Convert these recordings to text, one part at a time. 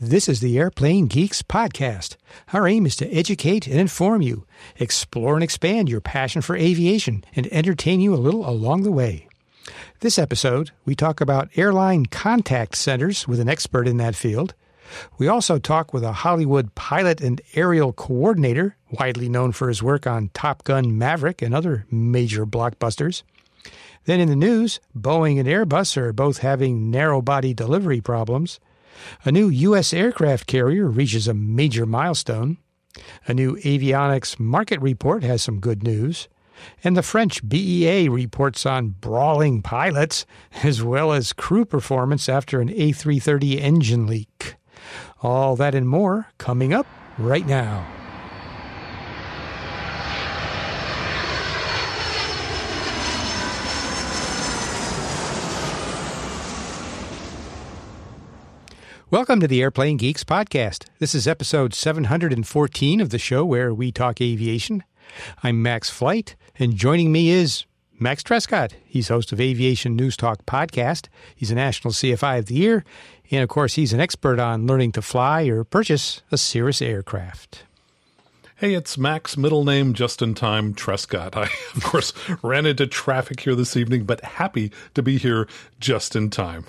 This is the Airplane Geeks Podcast. Our aim is to educate and inform you, explore and expand your passion for aviation, and entertain you a little along the way. This episode, we talk about airline contact centers with an expert in that field. We also talk with a Hollywood pilot and aerial coordinator, widely known for his work on Top Gun Maverick and other major blockbusters. Then in the news, Boeing and Airbus are both having narrow body delivery problems. A new U.S. aircraft carrier reaches a major milestone. A new avionics market report has some good news. And the French BEA reports on brawling pilots as well as crew performance after an A330 engine leak. All that and more coming up right now. Welcome to the Airplane Geeks podcast. This is episode 714 of the show where we talk aviation. I'm Max Flight, and joining me is Max Trescott. He's host of Aviation News Talk podcast. He's a National CFI of the Year, and of course, he's an expert on learning to fly or purchase a Cirrus aircraft. Hey, it's Max, middle name just in time Trescott. I, of course, ran into traffic here this evening, but happy to be here just in time.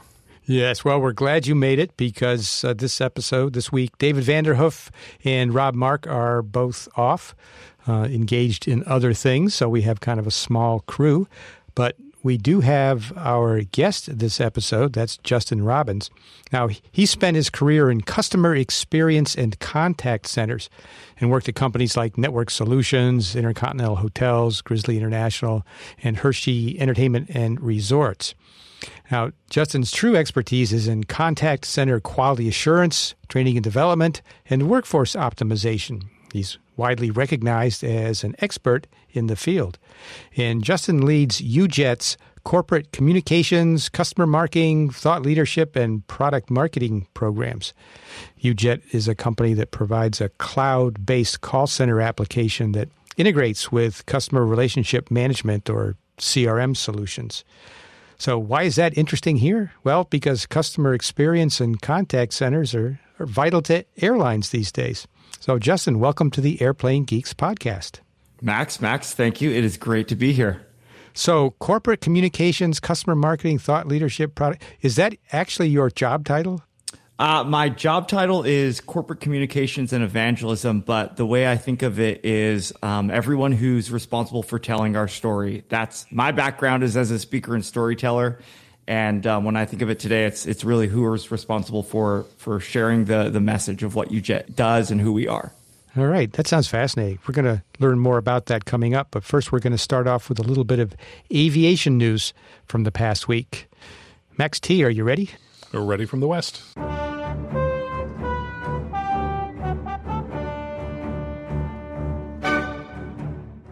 Yes, well, we're glad you made it because uh, this episode, this week, David Vanderhoof and Rob Mark are both off, uh, engaged in other things. So we have kind of a small crew. But we do have our guest this episode. That's Justin Robbins. Now, he spent his career in customer experience and contact centers and worked at companies like Network Solutions, Intercontinental Hotels, Grizzly International, and Hershey Entertainment and Resorts. Now, Justin's true expertise is in contact center quality assurance, training and development, and workforce optimization. He's widely recognized as an expert in the field. And Justin leads UJet's corporate communications, customer marketing, thought leadership, and product marketing programs. UJet is a company that provides a cloud based call center application that integrates with customer relationship management or CRM solutions. So, why is that interesting here? Well, because customer experience and contact centers are, are vital to airlines these days. So, Justin, welcome to the Airplane Geeks podcast. Max, Max, thank you. It is great to be here. So, corporate communications, customer marketing, thought leadership, product is that actually your job title? Uh, my job title is corporate communications and evangelism, but the way I think of it is um, everyone who's responsible for telling our story. That's my background is as a speaker and storyteller, and um, when I think of it today, it's it's really who is responsible for for sharing the the message of what UJet does and who we are. All right, that sounds fascinating. We're going to learn more about that coming up, but first we're going to start off with a little bit of aviation news from the past week. Max T, are you ready? We're ready from the west.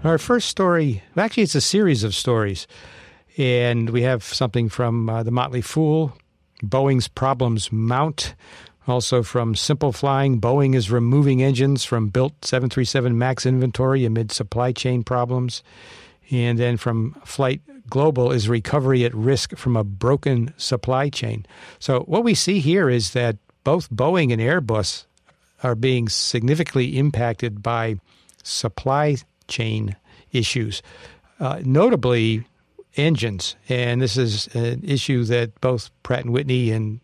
Our first story, actually, it's a series of stories. And we have something from uh, The Motley Fool, Boeing's Problems Mount. Also from Simple Flying, Boeing is removing engines from built 737 MAX inventory amid supply chain problems. And then from Flight Global is recovery at risk from a broken supply chain. So what we see here is that both Boeing and Airbus are being significantly impacted by supply chain issues, uh, notably engines. And this is an issue that both Pratt and Whitney and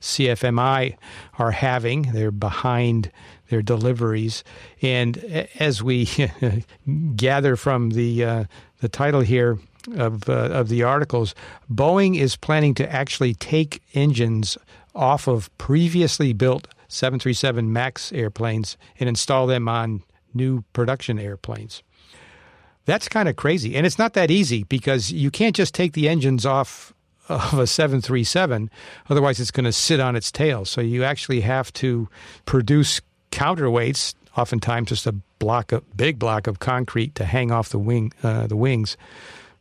CFMI are having. They're behind their deliveries, and as we gather from the uh, the title here of uh, of the articles, Boeing is planning to actually take engines off of previously built 737 MAX airplanes and install them on new production airplanes. That's kind of crazy. And it's not that easy because you can't just take the engines off of a 737, otherwise, it's going to sit on its tail. So you actually have to produce counterweights, oftentimes just a block, a big block of concrete to hang off the wing, uh, the wings,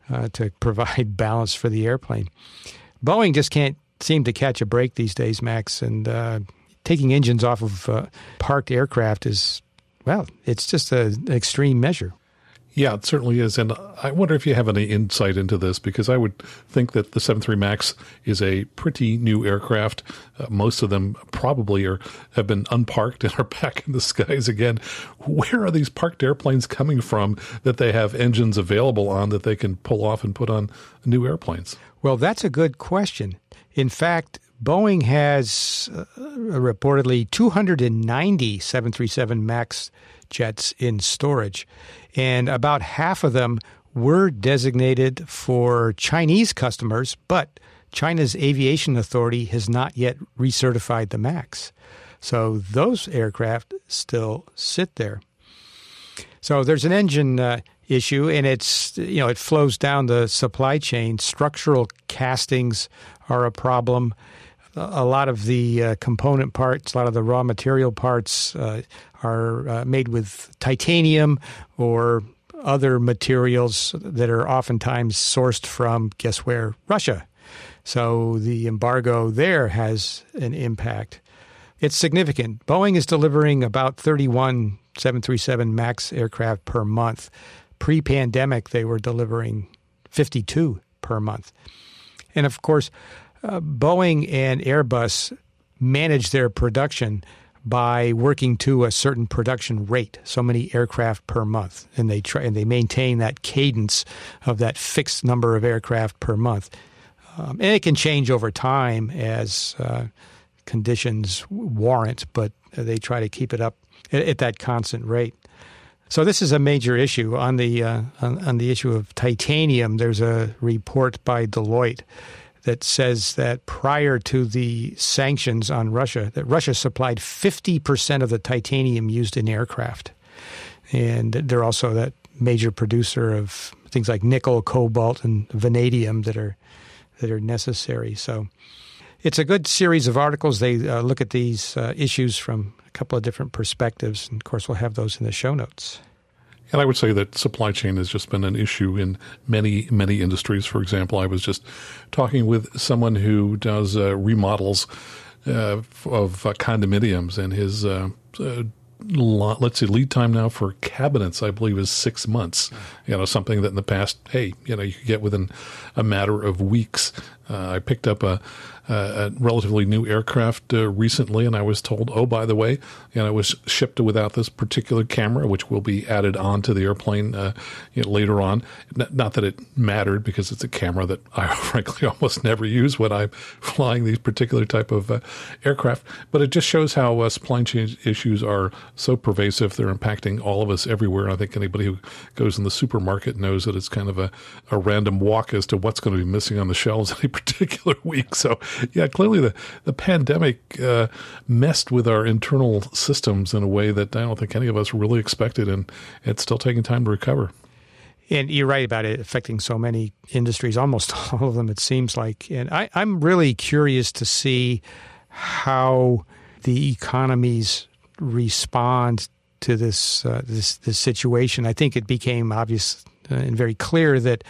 uh, to provide balance for the airplane. Boeing just can't seem to catch a break these days, Max, and uh, taking engines off of uh, parked aircraft is, well, it's just an extreme measure. Yeah, it certainly is. And I wonder if you have any insight into this because I would think that the 73 MAX is a pretty new aircraft. Uh, most of them probably are have been unparked and are back in the skies again. Where are these parked airplanes coming from that they have engines available on that they can pull off and put on new airplanes? Well, that's a good question. In fact, Boeing has uh, reportedly 290 737 MAX jets in storage, and about half of them were designated for Chinese customers, but China's aviation authority has not yet recertified the MAX. So those aircraft still sit there. So there's an engine uh, issue, and it's you know it flows down the supply chain. Structural castings are a problem a lot of the uh, component parts, a lot of the raw material parts uh, are uh, made with titanium or other materials that are oftentimes sourced from, guess where? Russia. So the embargo there has an impact. It's significant. Boeing is delivering about 31 737 MAX aircraft per month. Pre pandemic, they were delivering 52 per month. And of course, uh, Boeing and Airbus manage their production by working to a certain production rate, so many aircraft per month, and they try and they maintain that cadence of that fixed number of aircraft per month, um, and it can change over time as uh, conditions warrant, but they try to keep it up at, at, that constant rate. So this is a major issue on the uh, on, on the issue of titanium. There's a report by Deloitte that says that prior to the sanctions on Russia, that Russia supplied 50% of the titanium used in aircraft. And they're also that major producer of things like nickel, cobalt, and vanadium that are that are necessary. So it's a good series of articles. They uh, look at these uh, issues from a couple of different perspectives, and of course, we'll have those in the show notes. And I would say that supply chain has just been an issue in many, many industries. For example, I was just talking with someone who does uh, remodels uh, of uh, condominiums, and his uh, uh, let's see, lead time now for cabinets, I believe, is six months. You know, something that in the past, hey, you know, you could get within a matter of weeks. Uh, I picked up a a relatively new aircraft uh, recently, and I was told, oh, by the way, you know, it was shipped without this particular camera, which will be added onto the airplane uh, you know, later on. Not that it mattered because it's a camera that I frankly almost never use when I'm flying these particular type of uh, aircraft, but it just shows how uh, supply chain issues are so pervasive. They're impacting all of us everywhere. And I think anybody who goes in the supermarket knows that it's kind of a, a random walk as to what's going to be missing on the shelves any particular week. So yeah, clearly the the pandemic uh, messed with our internal systems in a way that I don't think any of us really expected, and it's still taking time to recover. And you're right about it affecting so many industries, almost all of them, it seems like. And I, I'm really curious to see how the economies respond to this uh, this this situation. I think it became obvious uh, and very clear that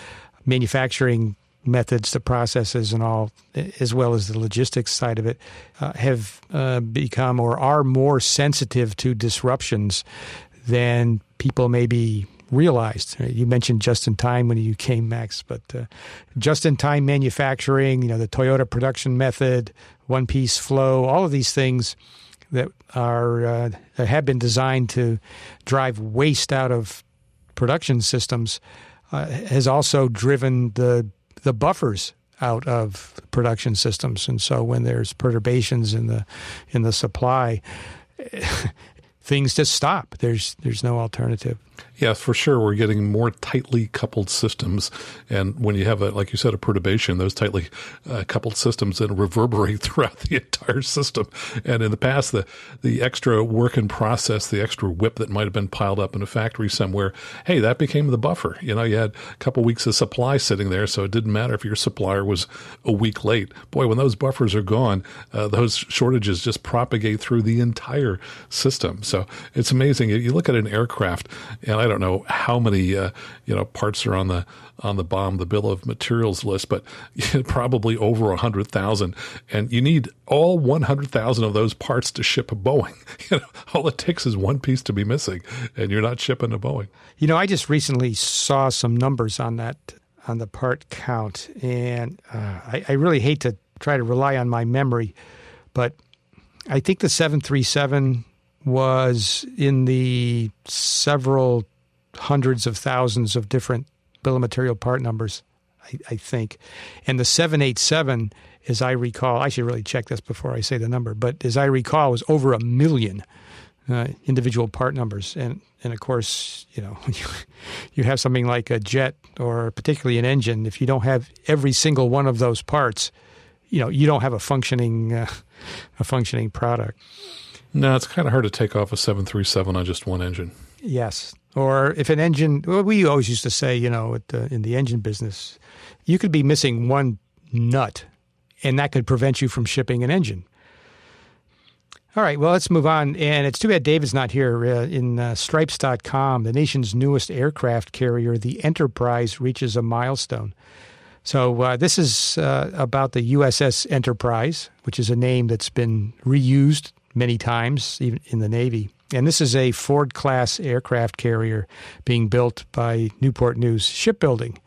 manufacturing methods, the processes, and all, as well as the logistics side of it, uh, have uh, become or are more sensitive to disruptions than people maybe realized. You mentioned just in time when you came, Max, but uh, just in time manufacturing, you know, the Toyota production method, one piece flow, all of these things that are uh, have been designed to drive waste out of production systems. Uh, has also driven the the buffers out of production systems, and so when there's perturbations in the in the supply, things just stop. There's there's no alternative. Yes, for sure. We're getting more tightly coupled systems. And when you have, a, like you said, a perturbation, those tightly uh, coupled systems then reverberate throughout the entire system. And in the past, the, the extra work in process, the extra WIP that might have been piled up in a factory somewhere, hey, that became the buffer. You know, you had a couple weeks of supply sitting there, so it didn't matter if your supplier was a week late. Boy, when those buffers are gone, uh, those shortages just propagate through the entire system. So it's amazing. You look at an aircraft, and I don't know how many uh, you know parts are on the on the BOM, the bill of materials list, but probably over a hundred thousand, and you need all one hundred thousand of those parts to ship a Boeing. You know, all it takes is one piece to be missing, and you're not shipping a Boeing. You know, I just recently saw some numbers on that on the part count, and uh, I, I really hate to try to rely on my memory, but I think the 737 was in the several hundreds of thousands of different bill of material part numbers, I, I, think. And the 787, as I recall, I should really check this before I say the number, but as I recall, was over a million uh, individual part numbers. And, and of course, you know, you have something like a jet or particularly an engine. If you don't have every single one of those parts, you know, you don't have a functioning, uh, a functioning product. No, it's kind of hard to take off a 737 on just one engine. Yes. Or if an engine, well, we always used to say, you know, the, in the engine business, you could be missing one nut and that could prevent you from shipping an engine. All right, well, let's move on. And it's too bad David's not here. Uh, in uh, Stripes.com, the nation's newest aircraft carrier, the Enterprise, reaches a milestone. So, uh, this is uh, about the USS Enterprise, which is a name that's been reused many times, even in the Navy. And this is a Ford class aircraft carrier being built by Newport News Shipbuilding.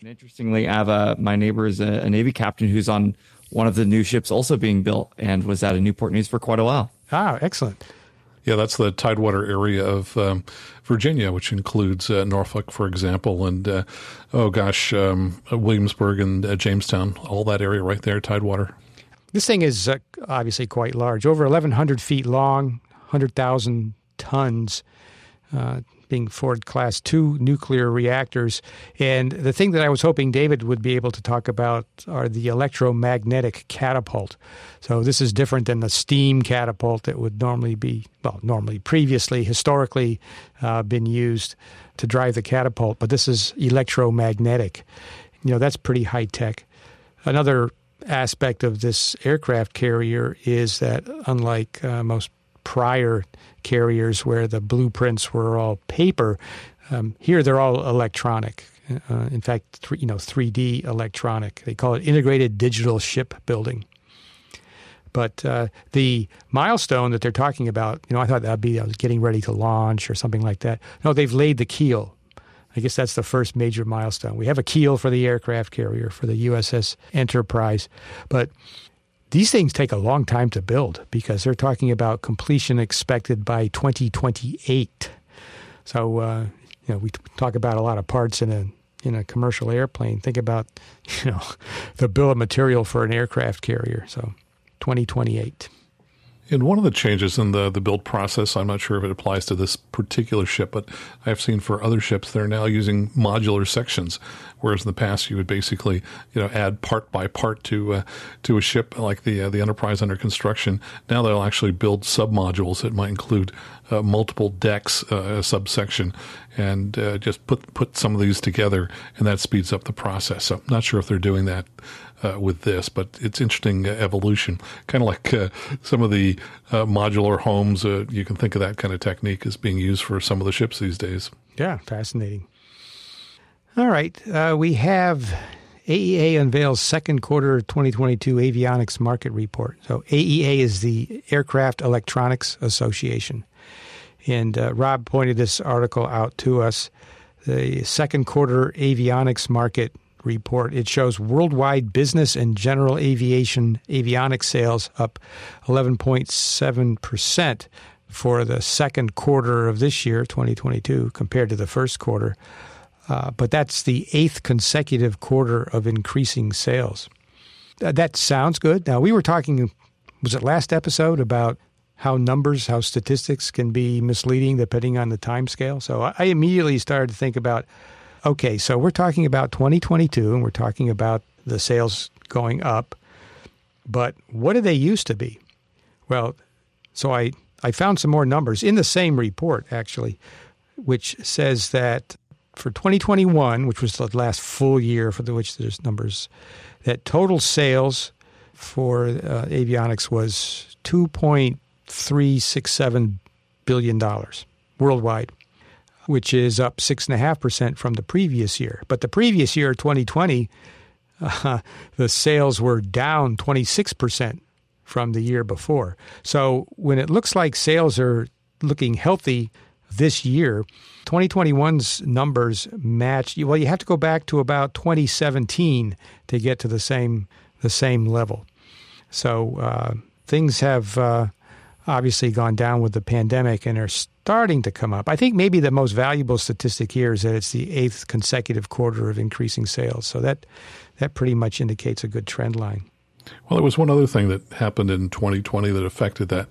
And interestingly, Ava, my neighbor is a, a Navy captain who's on one of the new ships also being built and was at a Newport News for quite a while. Ah, excellent. Yeah, that's the Tidewater area of um, Virginia, which includes uh, Norfolk, for example, and uh, oh gosh, um, Williamsburg and uh, Jamestown, all that area right there, Tidewater. This thing is uh, obviously quite large, over 1,100 feet long, 100,000 tons, uh, being Ford Class 2 nuclear reactors. And the thing that I was hoping David would be able to talk about are the electromagnetic catapult. So this is different than the steam catapult that would normally be, well, normally, previously, historically uh, been used to drive the catapult, but this is electromagnetic. You know, that's pretty high tech. Another aspect of this aircraft carrier is that unlike uh, most prior carriers where the blueprints were all paper. Um, here they're all electronic. Uh, in fact, th- you know, 3D electronic. They call it integrated digital shipbuilding. But uh, the milestone that they're talking about, you know, I thought that'd be I was getting ready to launch or something like that. No, they've laid the keel. I guess that's the first major milestone. We have a keel for the aircraft carrier for the USS Enterprise, but these things take a long time to build because they're talking about completion expected by 2028. So, uh, you know, we talk about a lot of parts in a in a commercial airplane. Think about, you know, the bill of material for an aircraft carrier. So, 2028. And one of the changes in the, the build process, I'm not sure if it applies to this particular ship, but I've seen for other ships, they're now using modular sections, whereas in the past you would basically, you know, add part by part to uh, to a ship like the uh, the Enterprise under construction. Now they'll actually build submodules that might include uh, multiple decks, uh, a subsection, and uh, just put put some of these together, and that speeds up the process. So I'm not sure if they're doing that uh, with this, but it's interesting uh, evolution, kind of like uh, some of the uh, modular homes. Uh, you can think of that kind of technique as being used for some of the ships these days. Yeah, fascinating. All right, uh, we have AEA unveils second quarter 2022 avionics market report. So AEA is the Aircraft Electronics Association, and Rob pointed this article out to us. The second quarter avionics market report. It shows worldwide business and general aviation avionics sales up 11.7% for the second quarter of this year, 2022, compared to the first quarter. Uh, but that's the eighth consecutive quarter of increasing sales. Uh, that sounds good. Now, we were talking, was it last episode, about how numbers, how statistics can be misleading depending on the time scale. So I immediately started to think about okay, so we're talking about 2022 and we're talking about the sales going up, but what do they used to be? Well, so I, I found some more numbers in the same report, actually, which says that for 2021, which was the last full year for which there's numbers, that total sales for uh, avionics was 2.367 billion dollars worldwide. Which is up 6.5% from the previous year. But the previous year, 2020, uh, the sales were down 26% from the year before. So when it looks like sales are looking healthy this year, 2021's numbers match. Well, you have to go back to about 2017 to get to the same the same level. So uh, things have uh, obviously gone down with the pandemic and are starting to come up. I think maybe the most valuable statistic here is that it's the eighth consecutive quarter of increasing sales. So that that pretty much indicates a good trend line. Well, there was one other thing that happened in 2020 that affected that,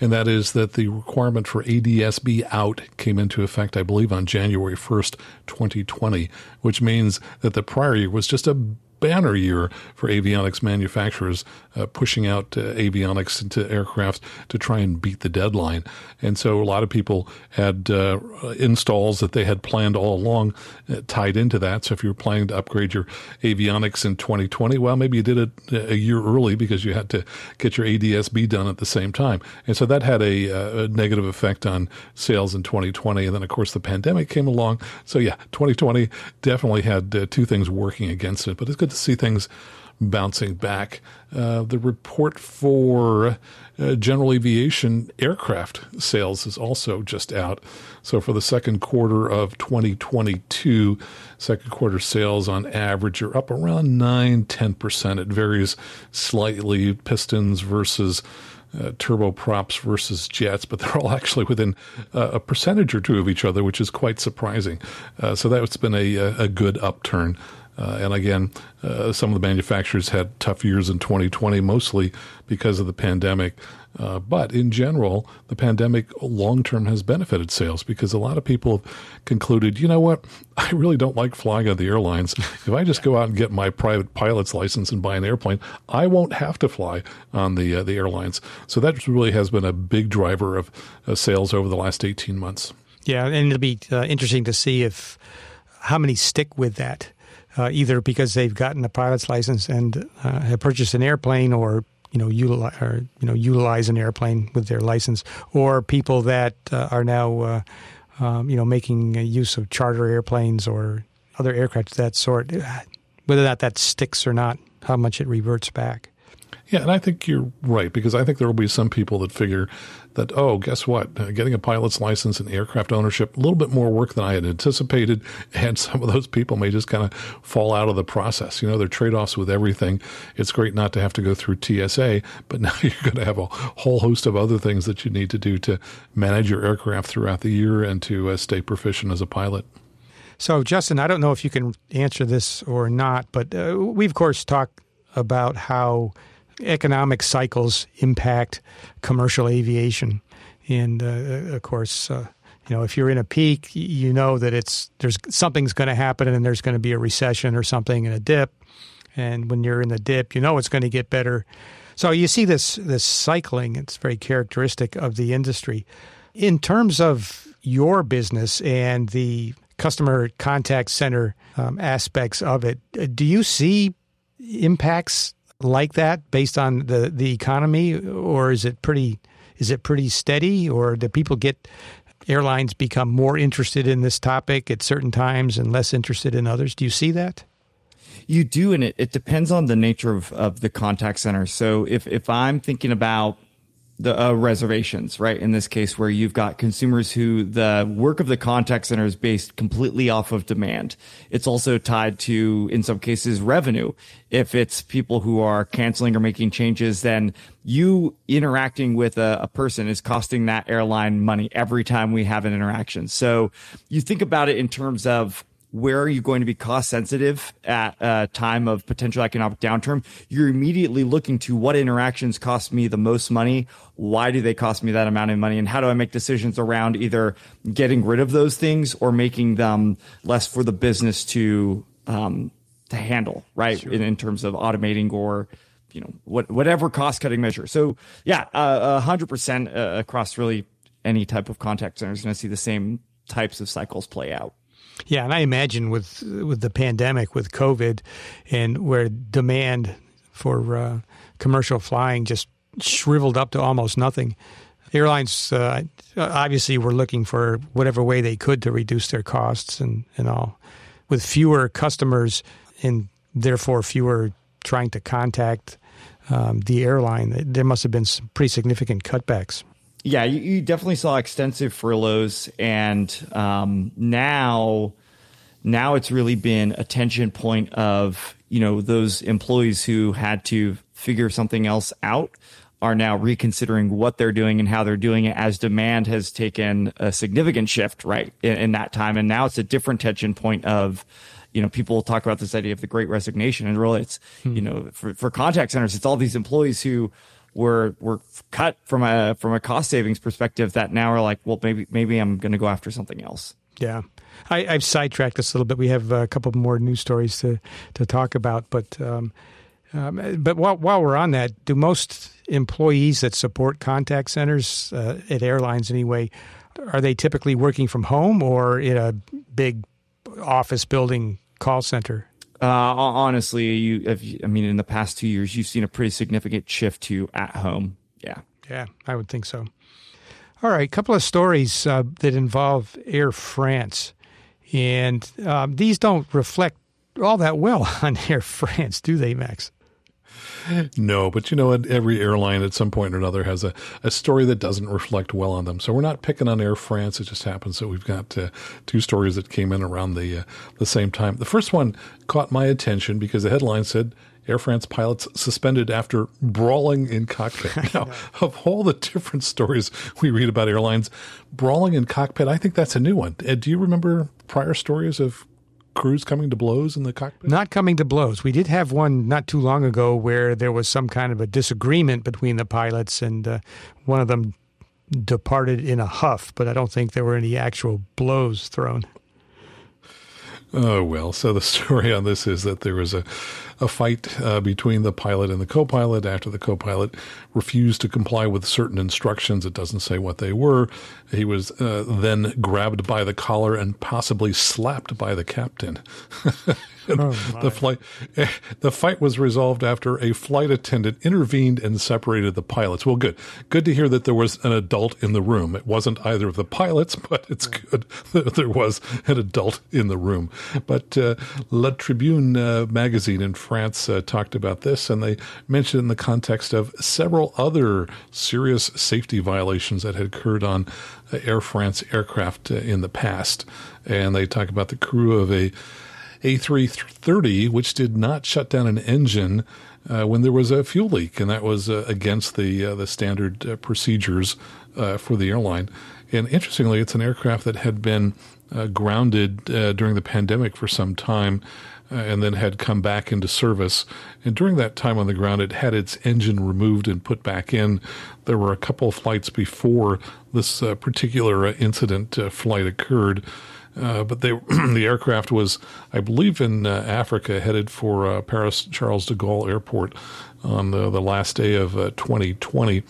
and that is that the requirement for ADSB out came into effect, I believe, on January 1st, 2020, which means that the prior year was just a banner year for avionics manufacturers, uh, pushing out uh, avionics into aircraft to try and beat the deadline. And so a lot of people had uh, installs that they had planned all along uh, tied into that. So if you were planning to upgrade your avionics in 2020, well, maybe you did it a year early because you had to get your ADSB done at the same time. And so that had a, a negative effect on sales in 2020. And then, of course, the pandemic came along. So yeah, 2020 definitely had uh, two things working against it, but it's good to see things bouncing back. Uh, the report for uh, general aviation aircraft sales is also just out. So for the second quarter of 2022, second quarter sales on average are up around 9 10%. It varies slightly, pistons versus uh, turboprops versus jets, but they're all actually within uh, a percentage or two of each other, which is quite surprising. Uh, so that's been a, a good upturn. Uh, and again, uh, some of the manufacturers had tough years in 2020, mostly because of the pandemic. Uh, but in general, the pandemic long term has benefited sales because a lot of people have concluded, you know what, I really don't like flying on the airlines. If I just go out and get my private pilot's license and buy an airplane, I won't have to fly on the uh, the airlines. So that really has been a big driver of uh, sales over the last 18 months. Yeah, and it'll be uh, interesting to see if how many stick with that uh, either because they've gotten a pilot's license and uh, have purchased an airplane, or you know, utilize, or, you know, utilize an airplane with their license, or people that uh, are now, uh, um, you know, making use of charter airplanes or other aircraft of that sort. Whether that that sticks or not, how much it reverts back. Yeah, and I think you're right because I think there will be some people that figure that, oh, guess what? Uh, getting a pilot's license and aircraft ownership, a little bit more work than I had anticipated. And some of those people may just kind of fall out of the process. You know, there are trade offs with everything. It's great not to have to go through TSA, but now you're going to have a whole host of other things that you need to do to manage your aircraft throughout the year and to uh, stay proficient as a pilot. So, Justin, I don't know if you can answer this or not, but uh, we, of course, talk about how economic cycles impact commercial aviation. And uh, of course, uh, you know, if you're in a peak, you know that it's there's something's going to happen, and there's going to be a recession or something and a dip. And when you're in the dip, you know it's going to get better. So you see this this cycling. It's very characteristic of the industry. In terms of your business and the customer contact center um, aspects of it, do you see impacts like that based on the, the economy, or is it pretty is it pretty steady, or do people get airlines become more interested in this topic at certain times and less interested in others? Do you see that? You do, and it, it depends on the nature of, of the contact center. So if if I'm thinking about the uh, reservations, right? In this case, where you've got consumers who the work of the contact center is based completely off of demand. It's also tied to, in some cases, revenue. If it's people who are canceling or making changes, then you interacting with a, a person is costing that airline money every time we have an interaction. So you think about it in terms of where are you going to be cost sensitive at a time of potential economic downturn? You're immediately looking to what interactions cost me the most money. Why do they cost me that amount of money? And how do I make decisions around either getting rid of those things or making them less for the business to, um, to handle, right? Sure. In, in terms of automating or, you know, what, whatever cost cutting measure. So yeah, uh, hundred uh, percent across really any type of contact center is going to see the same types of cycles play out. Yeah, and I imagine with with the pandemic, with COVID, and where demand for uh, commercial flying just shriveled up to almost nothing. airlines uh, obviously were looking for whatever way they could to reduce their costs and, and all. With fewer customers and therefore fewer trying to contact um, the airline, there must have been some pretty significant cutbacks. Yeah, you, you definitely saw extensive furloughs, and um, now, now it's really been a tension point of you know those employees who had to figure something else out are now reconsidering what they're doing and how they're doing it as demand has taken a significant shift right in, in that time, and now it's a different tension point of you know, people talk about this idea of the great resignation and really it's, hmm. you know, for, for contact centers, it's all these employees who were were cut from a from a cost savings perspective that now are like, well, maybe maybe I'm going to go after something else. Yeah, I, have sidetracked this a little bit. We have a couple more news stories to to talk about, but um, um, but while while we're on that, do most employees that support contact centers uh, at airlines anyway are they typically working from home or in a big office building call center? Uh, honestly, you, have, I mean, in the past two years, you've seen a pretty significant shift to at home. Yeah. Yeah, I would think so. All right, a couple of stories uh, that involve Air France. And um, these don't reflect all that well on Air France, do they, Max? No, but you know, every airline at some point or another has a, a story that doesn't reflect well on them. So we're not picking on Air France. It just happens that we've got uh, two stories that came in around the uh, the same time. The first one caught my attention because the headline said Air France pilots suspended after brawling in cockpit. Now, of all the different stories we read about airlines, brawling in cockpit, I think that's a new one. Uh, do you remember prior stories of crews coming to blows in the cockpit? Not coming to blows. We did have one not too long ago where there was some kind of a disagreement between the pilots, and uh, one of them departed in a huff, but I don't think there were any actual blows thrown. Oh, well. So the story on this is that there was a, a fight uh, between the pilot and the co pilot after the co pilot refused to comply with certain instructions. It doesn't say what they were. He was uh, then grabbed by the collar and possibly slapped by the captain. oh the flight, the fight was resolved after a flight attendant intervened and separated the pilots. Well, good, good to hear that there was an adult in the room. It wasn't either of the pilots, but it's good that there was an adult in the room. But uh, La Tribune uh, magazine in France uh, talked about this, and they mentioned in the context of several other serious safety violations that had occurred on uh, Air France aircraft uh, in the past. And they talk about the crew of a A330, which did not shut down an engine uh, when there was a fuel leak, and that was uh, against the uh, the standard uh, procedures for the airline. And interestingly, it's an aircraft that had been grounded during the pandemic for some time. and then had come back into service. And during that time on the ground, it had its engine removed and put back in. There were a couple of flights before this particular incident flight occurred. Uh, but they, the aircraft was, I believe, in uh, Africa, headed for uh, Paris Charles de Gaulle Airport on the, the last day of 2020. Uh,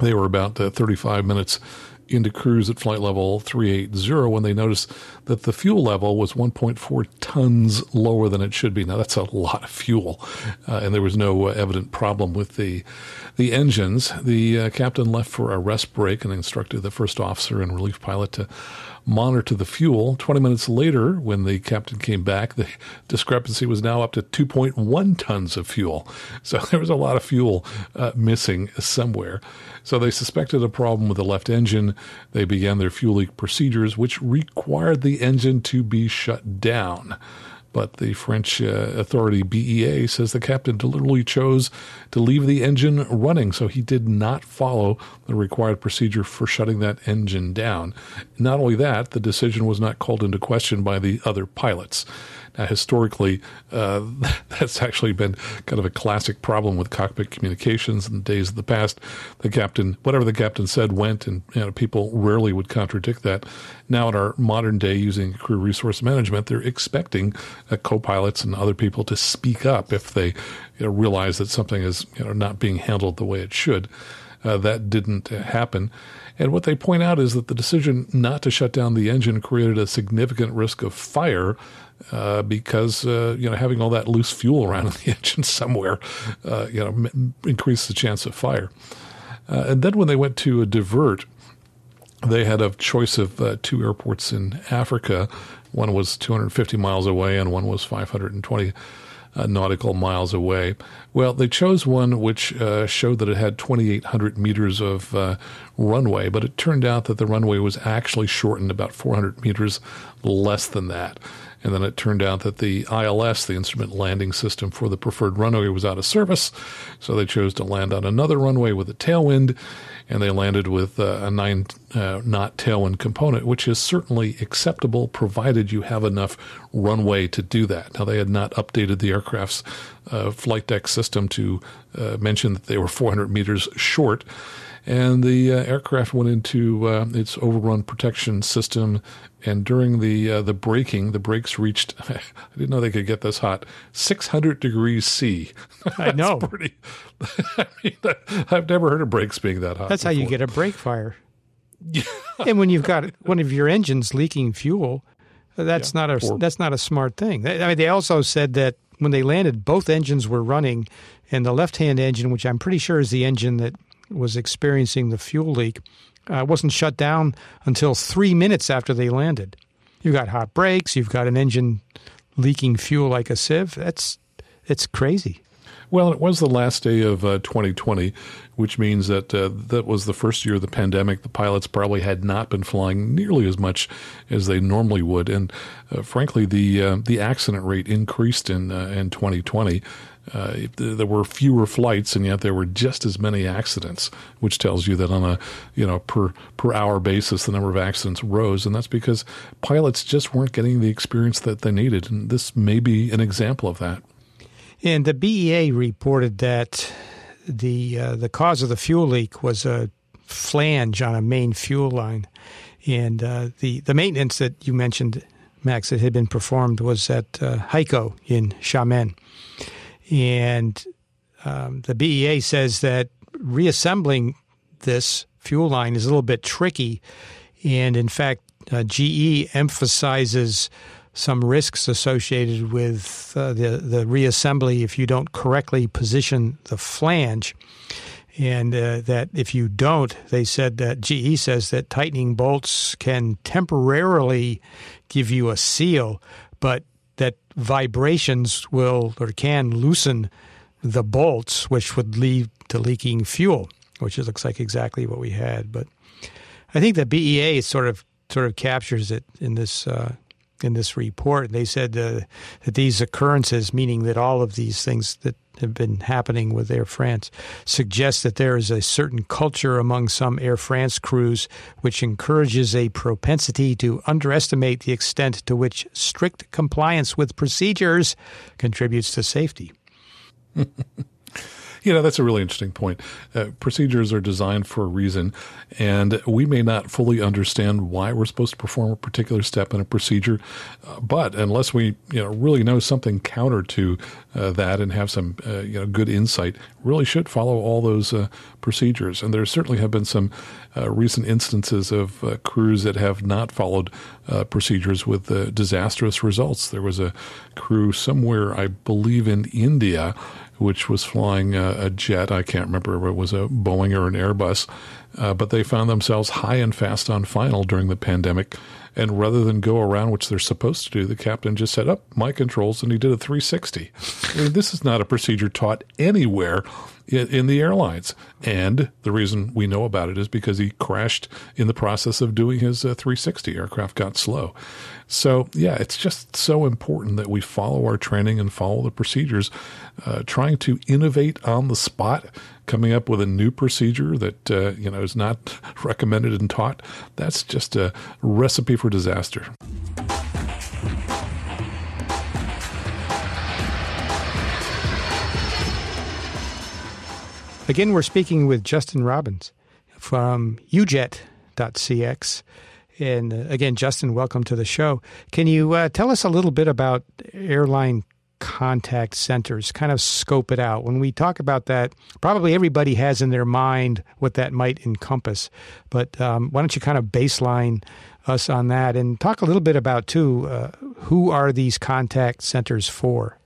they were about uh, 35 minutes into cruise at flight level 380 when they noticed that the fuel level was 1.4 tons lower than it should be. Now that's a lot of fuel, uh, and there was no uh, evident problem with the the engines. The uh, captain left for a rest break and instructed the first officer and relief pilot to monitor the fuel. 20 minutes later, when the captain came back, the discrepancy was now up to 2.1 tons of fuel. So there was a lot of fuel uh, missing somewhere. So they suspected a problem with the left engine. They began their fuel leak procedures, which required the engine to be shut down. But the French uh, authority BEA says the captain deliberately chose to leave the engine running, so he did not follow the required procedure for shutting that engine down. Not only that, the decision was not called into question by the other pilots. Now, historically, uh, that's actually been kind of a classic problem with cockpit communications in the days of the past. The captain, whatever the captain said, went, and you know, people rarely would contradict that. Now, in our modern day, using crew resource management, they're expecting uh, co-pilots and other people to speak up if they you know, realize that something is you know, not being handled the way it should. Uh, that didn't happen. And what they point out is that the decision not to shut down the engine created a significant risk of fire uh, because uh, you know having all that loose fuel around in the engine somewhere, uh, you know, m- increases the chance of fire. Uh, and then when they went to divert, they had a choice of uh, two airports in Africa. One was 250 miles away, and one was 520 uh, nautical miles away. Well, they chose one which showed that it had 2,800 meters of runway, but it turned out that the runway was actually shortened about 400 meters less than that. And then it turned out that the ILS, the instrument landing system for the preferred runway, was out of service. So they chose to land on another runway with a tailwind, and they landed with uh, a nine uh, knot tailwind component, which is certainly acceptable provided you have enough runway to do that. Now, they had not updated the aircraft's uh, flight deck system to uh, mention that they were 400 meters short and the uh, aircraft went into uh, its overrun protection system. And during the uh, the braking, the brakes reached. I didn't know they could get this hot. Six hundred degrees C. I know. pretty. I mean, I've never heard of brakes being that hot. That's before. how you get a brake fire. Yeah. and when you've got one of your engines leaking fuel, that's yeah, not a or, that's not a smart thing. I mean, they also said that when they landed, both engines were running, and the left-hand engine, which I'm pretty sure is the engine that was experiencing the fuel leak uh, wasn't shut down until three minutes after they landed. You've got hot brakes, you've got an engine leaking fuel like a sieve. That's it's crazy. Well, it was the last day of uh, 2020, which means that uh, that was the first year of the pandemic. The pilots probably had not been flying nearly as much as they normally would, and uh, frankly, the uh, the accident rate increased in uh, in 2020. Uh, there were fewer flights, and yet there were just as many accidents, which tells you that on a you know per per hour basis, the number of accidents rose, and that's because pilots just weren't getting the experience that they needed, and this may be an example of that. And the BEA reported that the uh, the cause of the fuel leak was a flange on a main fuel line, and uh, the the maintenance that you mentioned, Max, that had been performed was at uh, HAECO in Xiamen, and um, the BEA says that reassembling this fuel line is a little bit tricky, and in fact, uh, GE emphasizes some risks associated with uh, the the reassembly if you don't correctly position the flange, and uh, that if you don't, they said that GE says that tightening bolts can temporarily give you a seal, but vibrations will or can loosen the bolts, which would lead to leaking fuel, which looks like exactly what we had. But I think the BEA sort of sort of captures it in this uh, in this report. They said uh, that these occurrences, meaning that all of these things that have been happening with Air France, suggests that there is a certain culture among some Air France crews which encourages a propensity to underestimate the extent to which strict compliance with procedures contributes to safety. You know, that's a really interesting point. Uh, procedures are designed for a reason, and we may not fully understand why we're supposed to perform a particular step in a procedure, uh, but unless we, you know, really know something counter to uh, that and have some, uh, you know, good insight, really should follow all those uh, procedures. And there certainly have been some uh, recent instances of crews that have not followed procedures with disastrous results. There was a crew somewhere, I believe, in India which was flying a, a jet. I can't remember if it was a Boeing or an Airbus, uh, but they found themselves high and fast on final during the pandemic. And rather than go around, which they're supposed to do, the captain just said, up my controls and he did a 360. I mean, this is not a procedure taught anywhere in, in, the airlines. And the reason we know about it is because he crashed in the process of doing his uh, 360. Aircraft got slow. So, yeah, it's just so important that we follow our training and follow the procedures. Uh, trying to innovate on the spot, coming up with a new procedure that uh, you know is not recommended and taught, that's just a recipe for disaster. Again, we're speaking with Justin Robbins from ujet.cx. And uh, again, Justin, welcome to the show. Can you uh, tell us a little bit about airline contact centers, kind of scope it out? When we talk about that, probably everybody has in their mind what that might encompass. But um, why don't you kind of baseline us on that and talk a little bit about, too, uh, who are these contact centers for?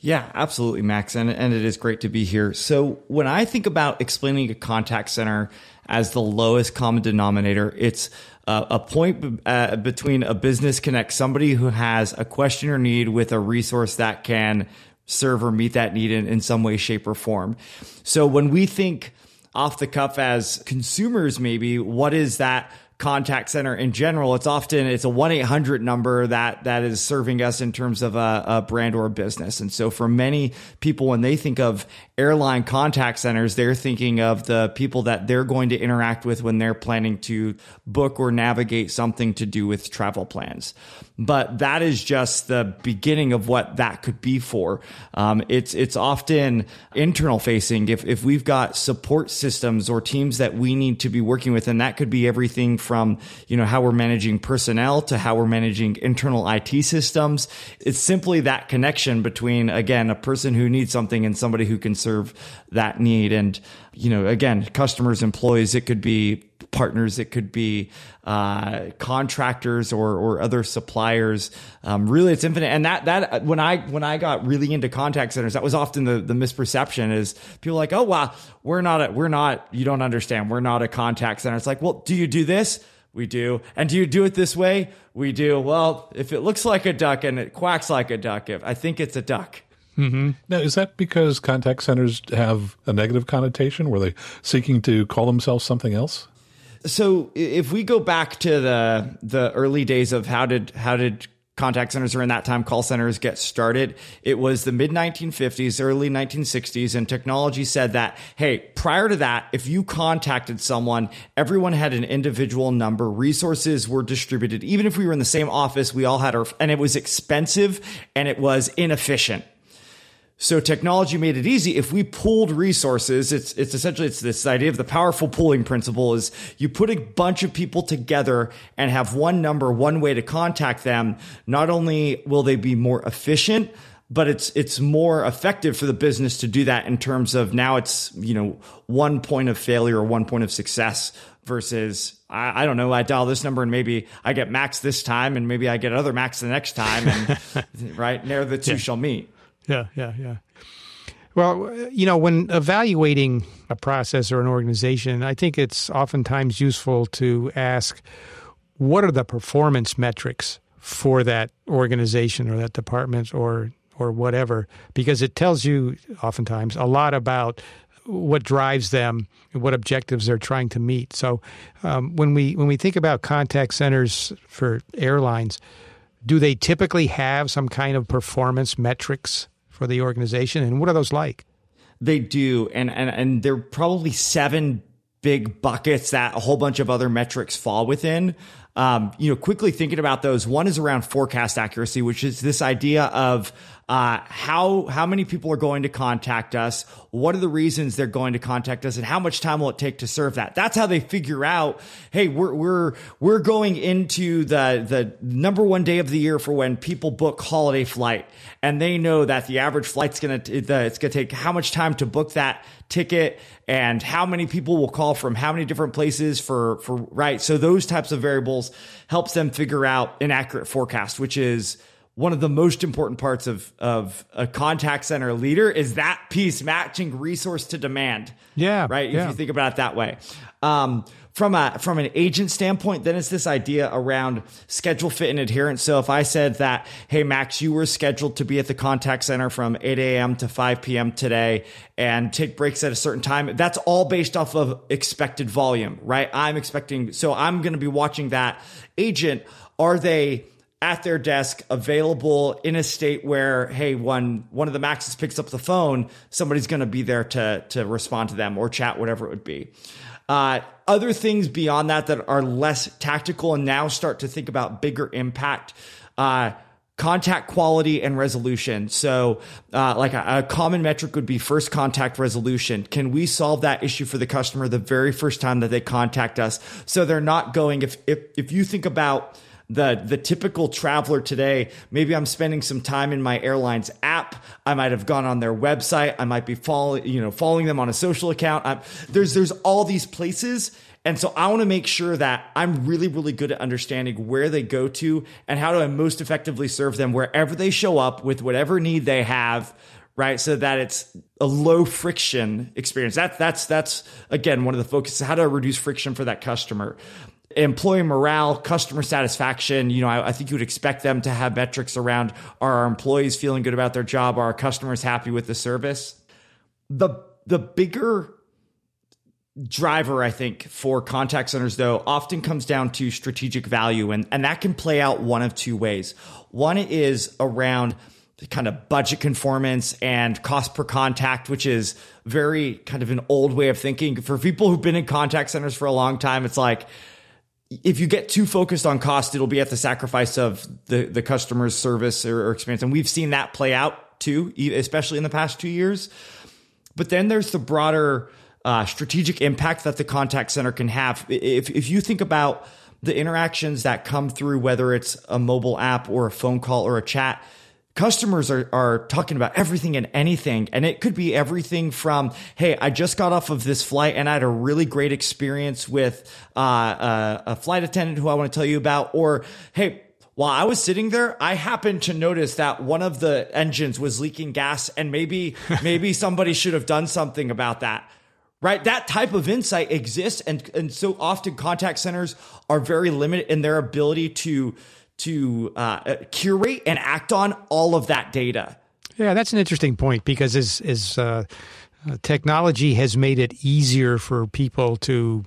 Yeah, absolutely, Max. And, and it is great to be here. So, when I think about explaining a contact center as the lowest common denominator, it's uh, a point uh, between a business connect somebody who has a question or need with a resource that can serve or meet that need in, in some way, shape, or form. So, when we think off the cuff as consumers, maybe, what is that contact center in general, it's often it's a one eight hundred number that that is serving us in terms of a, a, brand or a business. And so for many people, when they think of airline contact centers, they're thinking of the people that they're going to interact with when they're planning to book or navigate something to do with travel plans. But that is just the beginning of what that could be for. Um, it's it's often internal facing. If if we've got support systems or teams that we need to be working with, and that could be everything from you know how we're managing personnel to how we're managing internal IT systems. It's simply that connection between again a person who needs something and somebody who can serve serve that need. And, you know, again, customers, employees, it could be partners, it could be uh, contractors or or other suppliers. Um, really, it's infinite. And that that when I when I got really into contact centers, that was often the the misperception is people like, oh wow, we're not a, we're not you don't understand, we're not a contact center. It's like, well, do you do this? We do. And do you do it this way? We do. Well, if it looks like a duck and it quacks like a duck, if I think it's a duck. Mm-hmm. Now, is that because contact centers have a negative connotation? Were they seeking to call themselves something else? So, if we go back to the the early days of how did how did contact centers or in that time call centers get started it was the mid 1950s early 1960s and technology said that hey prior to that if you contacted someone everyone had an individual number resources were distributed even if we were in the same office we all had our and it was expensive and it was inefficient so technology made it easy. If we pooled resources, it's it's essentially it's this idea of the powerful pooling principle is you put a bunch of people together and have one number, one way to contact them. Not only will they be more efficient, but it's it's more effective for the business to do that in terms of now it's you know one point of failure or one point of success versus I, I, don't know I dial this number and maybe I get max this time and maybe I get other max the next time and right there the two yeah. shall meet. Yeah, yeah, yeah. Well, you know, when evaluating a process or an organization, I think it's oftentimes useful to ask what are the performance metrics for that organization or that department or or whatever because it tells you oftentimes a lot about what drives them what objectives they're trying to meet so um, when we when we think about contact centers for airlines do they typically have some kind of performance metrics for the organization, and what are those like? They do, and and and they're probably seven big buckets that a whole bunch of other metrics fall within. Um, you know, quickly thinking about those, one is around forecast accuracy, which is this idea of uh, how how many people are going to contact us, what are the reasons they're going to contact us, and how much time will it take to serve that. That's how they figure out. Hey, we're we're we're going into the the number one day of the year for when people book holiday flight, and they know that the average flight's gonna it's gonna take how much time to book that ticket and how many people will call from how many different places for for right. So those types of variables helps them figure out an accurate forecast, which is one of the most important parts of of a contact center leader is that piece matching resource to demand. Yeah, right. Yeah. If you think about it that way, um, from a from an agent standpoint, then it's this idea around schedule fit and adherence. So if I said that, hey Max, you were scheduled to be at the contact center from 8 a.m. to 5 p.m. today and take breaks at a certain time, that's all based off of expected volume, right? I'm expecting, so I'm going to be watching that agent. Are they at their desk, available in a state where, hey, one one of the maxes picks up the phone, somebody's going to be there to to respond to them or chat, whatever it would be. Uh, other things beyond that that are less tactical and now start to think about bigger impact. Uh, contact quality and resolution. So, uh, like a, a, common metric would be first contact resolution. Can we solve that issue for the customer the very first time that they contact us? So they're not going, if, if, if you think about the the typical traveler today maybe i'm spending some time in my airline's app i might have gone on their website i might be following you know following them on a social account I'm, there's there's all these places And so I want to make sure that I'm really, really good at understanding where they go to and how do I most effectively serve them wherever they show up with whatever need they have, right? So that it's a low friction experience. That's that's that's again one of the focuses. How do I reduce friction for that customer? Employee morale, customer satisfaction. You know, I, I think you would expect them to have metrics around are our employees feeling good about their job? Are our customers happy with the service? The the bigger driver, I think, for contact centers, though, often comes down to strategic value. And, and that can play out one of two ways. One is around kind of budget conformance and cost per contact, which is very kind of an old way of thinking. For people who've been in contact centers for a long time, it's like, if you get too focused on cost, it'll be at the sacrifice of the, the customer's service or, or experience. And we've seen that play out too, especially in the past two years. But then there's the broader uh, strategic impact that the contact center can have. If, if you think about the interactions that come through, whether it's a mobile app or a phone call or a chat, customers are, are talking about everything and anything. And it could be everything from, Hey, I just got off of this flight and I had a really great experience with uh, a, a flight attendant who I want to tell you about. Or, Hey, while I was sitting there, I happened to notice that one of the engines was leaking gas and maybe, maybe somebody should have done something about that right? That type of insight exists. And, and so often contact centers are very limited in their ability to, to uh, curate and act on all of that data. Yeah, that's an interesting point because as, as uh, technology has made it easier for people to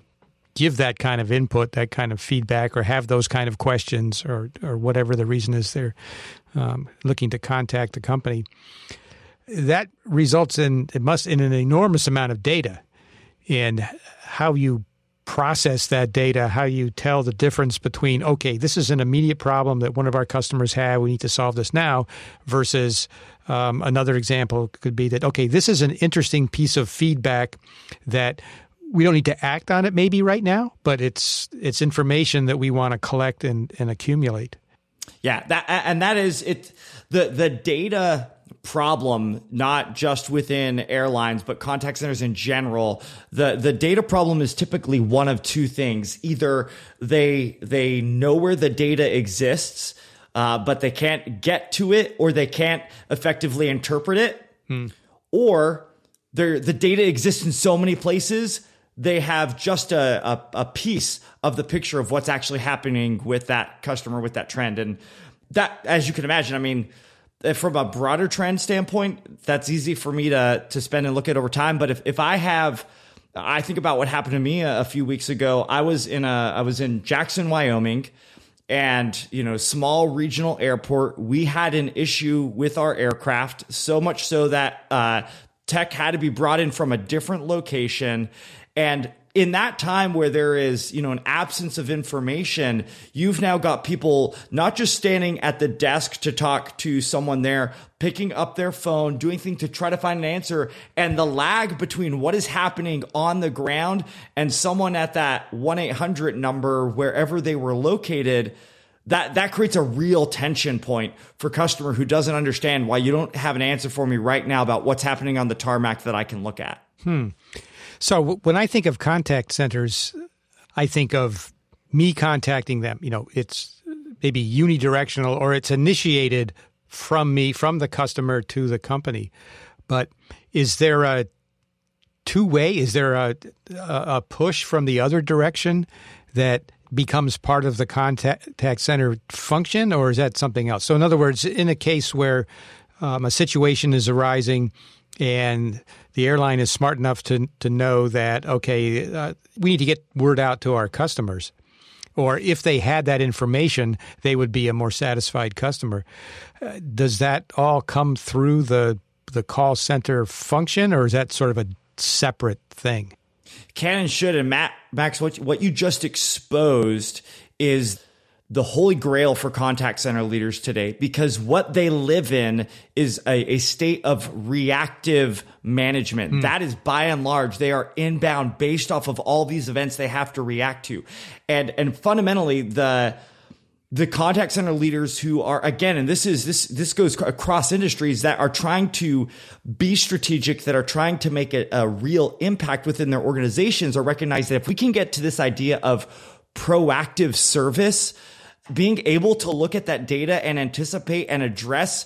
give that kind of input, that kind of feedback, or have those kind of questions, or or whatever the reason is they're um, looking to contact the company. That results in it must in an enormous amount of data and how you process that data, how you tell the difference between, okay, this is an immediate problem that one of our customers have, we need to solve this now, versus um, another example could be that, okay, this is an interesting piece of feedback that we don't need to act on it maybe right now, but it's it's information that we want to collect and, and accumulate. Yeah, that and that is it the the data problem, not just within airlines, but contact centers in general. The, the data problem is typically one of two things. Either they, they know where the data exists, uh, but they can't get to it or they can't effectively interpret it. Hmm. Or the data exists in so many places, they have just a, a, a piece of the picture of what's actually happening with that customer, with that trend. And that, as you can imagine, I mean, from a broader trend standpoint, that's easy for me to to spend and look at over time. But if if I have I think about what happened to me a, a, few weeks ago. I was in a I was in Jackson, Wyoming, and you know, small regional airport. We had an issue with our aircraft, so much so that uh, tech had to be brought in from a different location, and in that time where there is, you know, an absence of information, you've now got people not just standing at the desk to talk to someone there, picking up their phone, doing things to try to find an answer. And the lag between what is happening on the ground and someone at that 1-800 number, wherever they were located, that that creates a real tension point for customer who doesn't understand why you don't have an answer for me right now about what's happening on the tarmac that I can look at. Hmm. So when I think of contact centers, I think of me contacting them. You know, it's maybe unidirectional or it's initiated from me, from the customer to the company. But is there a two way? Is there a, a push from the other direction that becomes part of the contact center function, or is that something else? So, in other words, in a case where um, a situation is arising and the airline is smart enough to to know that okay, uh, we need to get word out to our customers, or if they had that information, they would be a more satisfied customer. Uh, does that all come through the the call center function, or is that sort of a separate thing? Can and should and Matt Max, what what you just exposed is the holy grail for contact center leaders today because what they live in is a, a state of reactive management. Mm. That is by and large, they are inbound based off of all these events they have to react to. And, and fundamentally, the, the contact center leaders who are again and this is this this goes across industries that are trying to be strategic that are trying to make a, a real impact within their organizations or recognize that if we can get to this idea of proactive service being able to look at that data and anticipate and address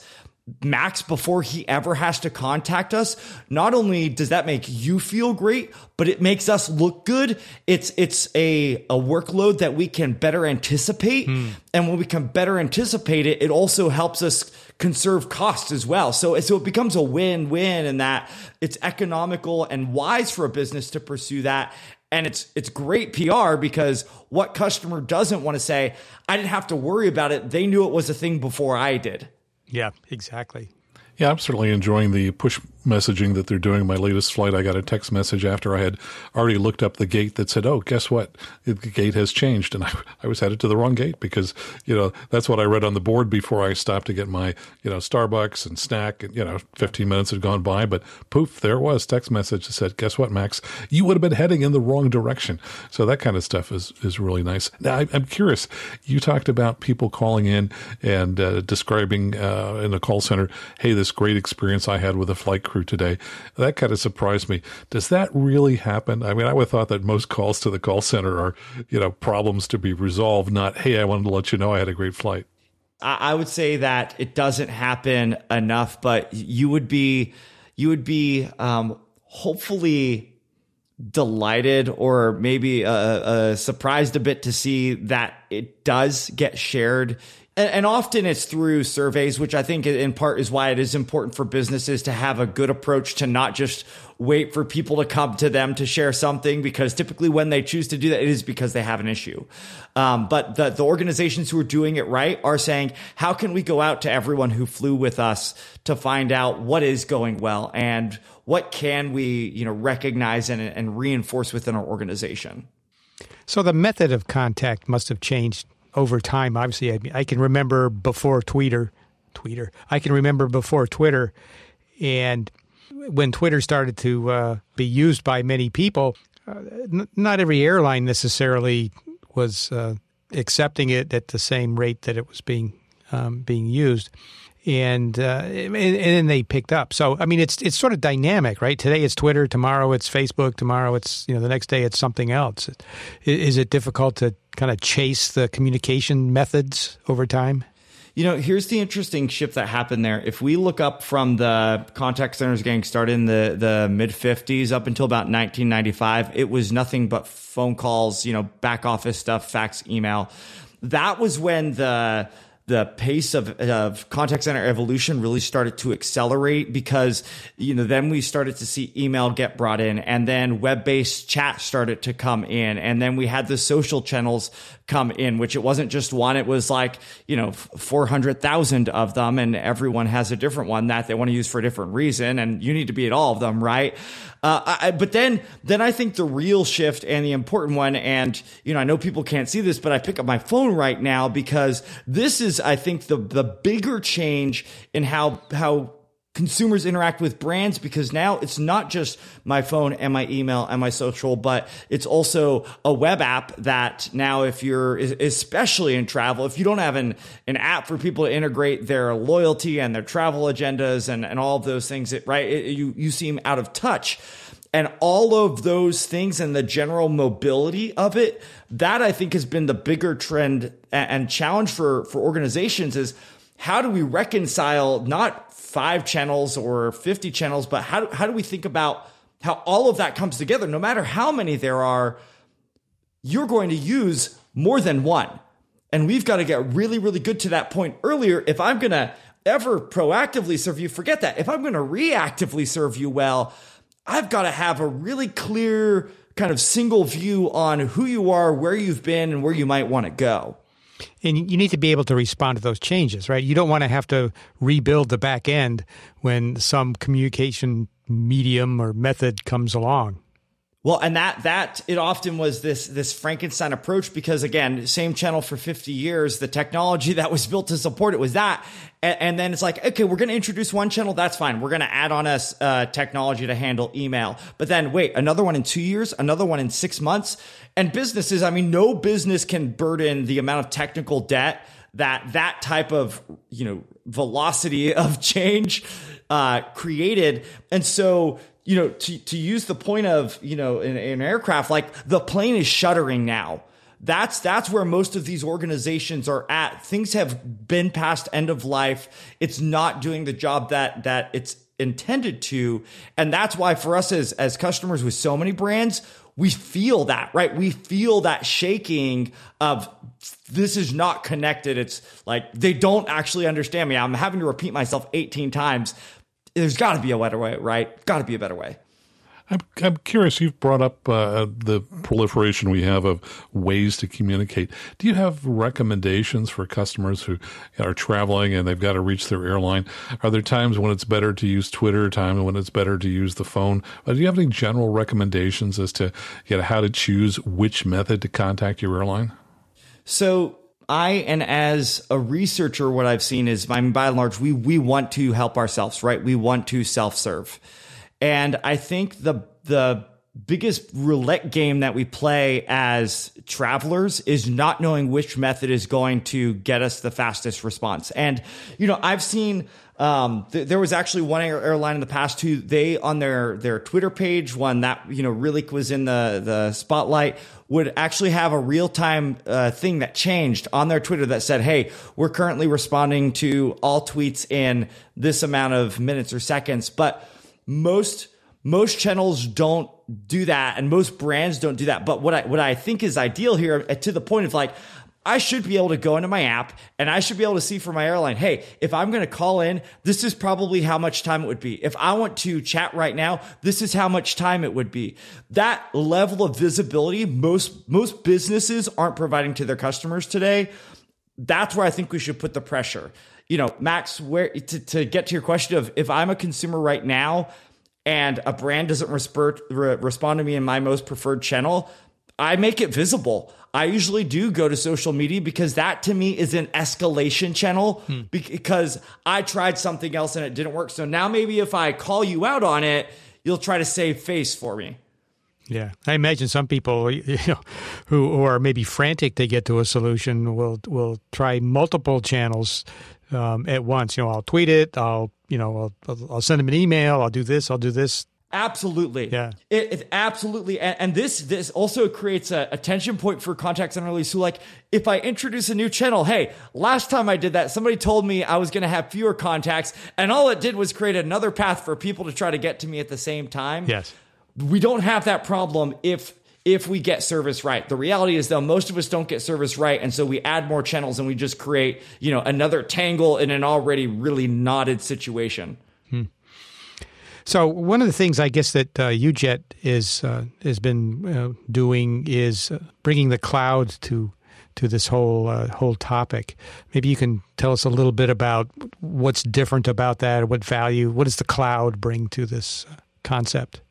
Max before he ever has to contact us. Not only does that make you feel great, but it makes us look good. It's it's a a workload that we can better anticipate, mm. and when we can better anticipate it, it also helps us conserve costs as well. So so it becomes a win win, in that it's economical and wise for a business to pursue that. And it's it's great PR because what customer doesn't want to say, I didn't have to worry about it. They knew it was a thing before I did. Yeah, exactly. Yeah, I'm certainly enjoying the push messaging that they're doing. My latest flight, I got a text message after I had already looked up the gate that said, "Oh, guess what? The gate has changed," and I, I was headed to the wrong gate because you know that's what I read on the board before I stopped to get my you know Starbucks and snack. And you know, 15 minutes had gone by, but poof, there was text message that said, "Guess what, Max? You would have been heading in the wrong direction." So that kind of stuff is is really nice. Now, I, am curious. You talked about people calling in and uh, describing uh, in the call center, "Hey, this great experience I had with a flight crew." crew today. That kind of surprised me. Does that really happen? I mean, I would have thought that most calls to the call center are, you know, problems to be resolved, not, hey, I wanted to let you know I had a great flight. I would say that it doesn't happen enough, but you would be, you would be, um, hopefully delighted or maybe uh, uh, surprised a bit to see that it does get shared and, often it's through surveys, which I think in part is why it is important for businesses to have a good approach to not just wait for people to come to them to share something, because typically when they choose to do that, it is because they have an issue. Um, but the, the organizations who are doing it right are saying, how can we go out to everyone who flew with us to find out what is going well and what can we, you know, recognize and, and reinforce within our organization? So the method of contact must have changed over time. Obviously, I, I can remember before Twitter, Twitter. I can remember before Twitter, and when Twitter started to uh, be used by many people, uh, n- not every airline necessarily was uh, accepting it at the same rate that it was being um, being used and, uh, and and then they picked up. So I mean, it's it's sort of dynamic, right? Today it's Twitter, tomorrow it's Facebook, tomorrow it's you know the next day it's something else. Is it difficult to kind of chase the communication methods over time? You know, here's the interesting shift that happened there. If we look up from the contact centers getting started in the, the mid 50s up until about 1995, it was nothing but phone calls, you know, back office stuff, fax, email. That was when the the pace of, of contact center evolution really started to accelerate because, you know, then we started to see email get brought in and then web based chat started to come in. And then we had the social channels come in, which it wasn't just one. It was like, you know, 400,000 of them and everyone has a different one that they want to use for a different reason. And you need to be at all of them, right? Uh, I, but then, then I think the real shift and the important one, and, you know, I know people can't see this, but I pick up my phone right now because this is, I think, the, the bigger change in how, how consumers interact with brands because now it's not just my phone and my email and my social, but it's also a web app that now if you're, especially in travel, if you don't have an, an app for people to integrate their loyalty and their travel agendas and, and all of those things, it, right? It, you, you seem out of touch. And all of those things and the general mobility of it, that I think has been the bigger trend and challenge for, for organizations is how do we reconcile not five channels or 50 channels, but how, how do we think about how all of that comes together? No matter how many there are, you're going to use more than one. And we've got to get really, really good to that point earlier. If I'm going to ever proactively serve you, forget that. If I'm going to reactively serve you well, I've got to have a really clear kind of single view on who you are, where you've been, and where you might want to go. And you need to be able to respond to those changes, right? You don't want to have to rebuild the back end when some communication medium or method comes along. Well, and that that it often was this this Frankenstein approach because again, same channel for 50 years, the technology that was built to support it was that, and, and then it's like, okay, we're going to introduce one channel, that's fine. We're going to add on us uh, technology to handle email, but then wait, another one in two years, another one in six months, and businesses. I mean, no business can burden the amount of technical debt that that type of you know velocity of change uh, created, and so you know to to use the point of you know in, in aircraft, like the plane is shuttering now. That's that's where most of these organizations are at. Things have been past end of life. It's not doing the job that that it's intended to, and that's why for us as as customers with so many brands, we feel that, right? We feel that shaking of this is not connected. It's like they don't actually understand me. I'm having to repeat myself 18 times. There's got to be a better way, right? Got to be a better way. I'm, I'm curious. You've brought up uh, the proliferation we have of ways to communicate. Do you have recommendations for customers who are traveling and they've got to reach their airline? Are there times when it's better to use Twitter, time when it's better to use the phone? Uh, do you have any general recommendations as to you know, how to choose which method to contact your airline? So I and as a researcher, what I've seen is, I mean, by and large, we we want to help ourselves, right? We want to self serve. And I think the the biggest roulette game that we play as travelers is not knowing which method is going to get us the fastest response. And you know, I've seen um, th- there was actually one air- airline in the past who they on their their Twitter page, one that you know really was in the the spotlight, would actually have a real time uh, thing that changed on their Twitter that said, "Hey, we're currently responding to all tweets in this amount of minutes or seconds," but most most channels don't do that and most brands don't do that but what i what i think is ideal here uh, to the point of like I should be able to go into my app and I should be able to see from my airline, hey, if I'm going to call in, this is probably how much time it would be. If I want to chat right now, this is how much time it would be. That level of visibility, most, most businesses aren't providing to their customers today. That's where I think we should put the pressure. You know, Max, where to, to get to your question of if I'm a consumer right now, and a brand doesn't respond, respond to me in my most preferred channel, I make it visible. I usually do go to social media because that to me is an escalation channel hmm. because I tried something else and it didn't work. So now maybe if I call you out on it, you'll try to save face for me. Yeah, I imagine some people, you know, who, who are maybe frantic to get to a solution will will try multiple channels um, at once. You know, I'll tweet it. I'll you know I'll, I'll send them an email. I'll do this. I'll do this. Absolutely. Yeah. It, it absolutely. And, and, this this also creates a, a, tension point for contact center leads who like, if I introduce a new channel, hey, last time I did that, somebody told me I was going to have fewer contacts, and all it did was create another path for people to try to get to me at the same time. Yes. We don't have that problem if if we get service right. The reality is though, most of us don't get service right. And so we add more channels and we just create, you know, another tangle in an already really knotted situation. Hmm. So one of the things I guess that uh, UJet is uh, has been uh, doing is uh, bringing the cloud to to this whole uh, whole topic. Maybe you can tell us a little bit about what's different about that, what value, what does the cloud bring to this uh, concept?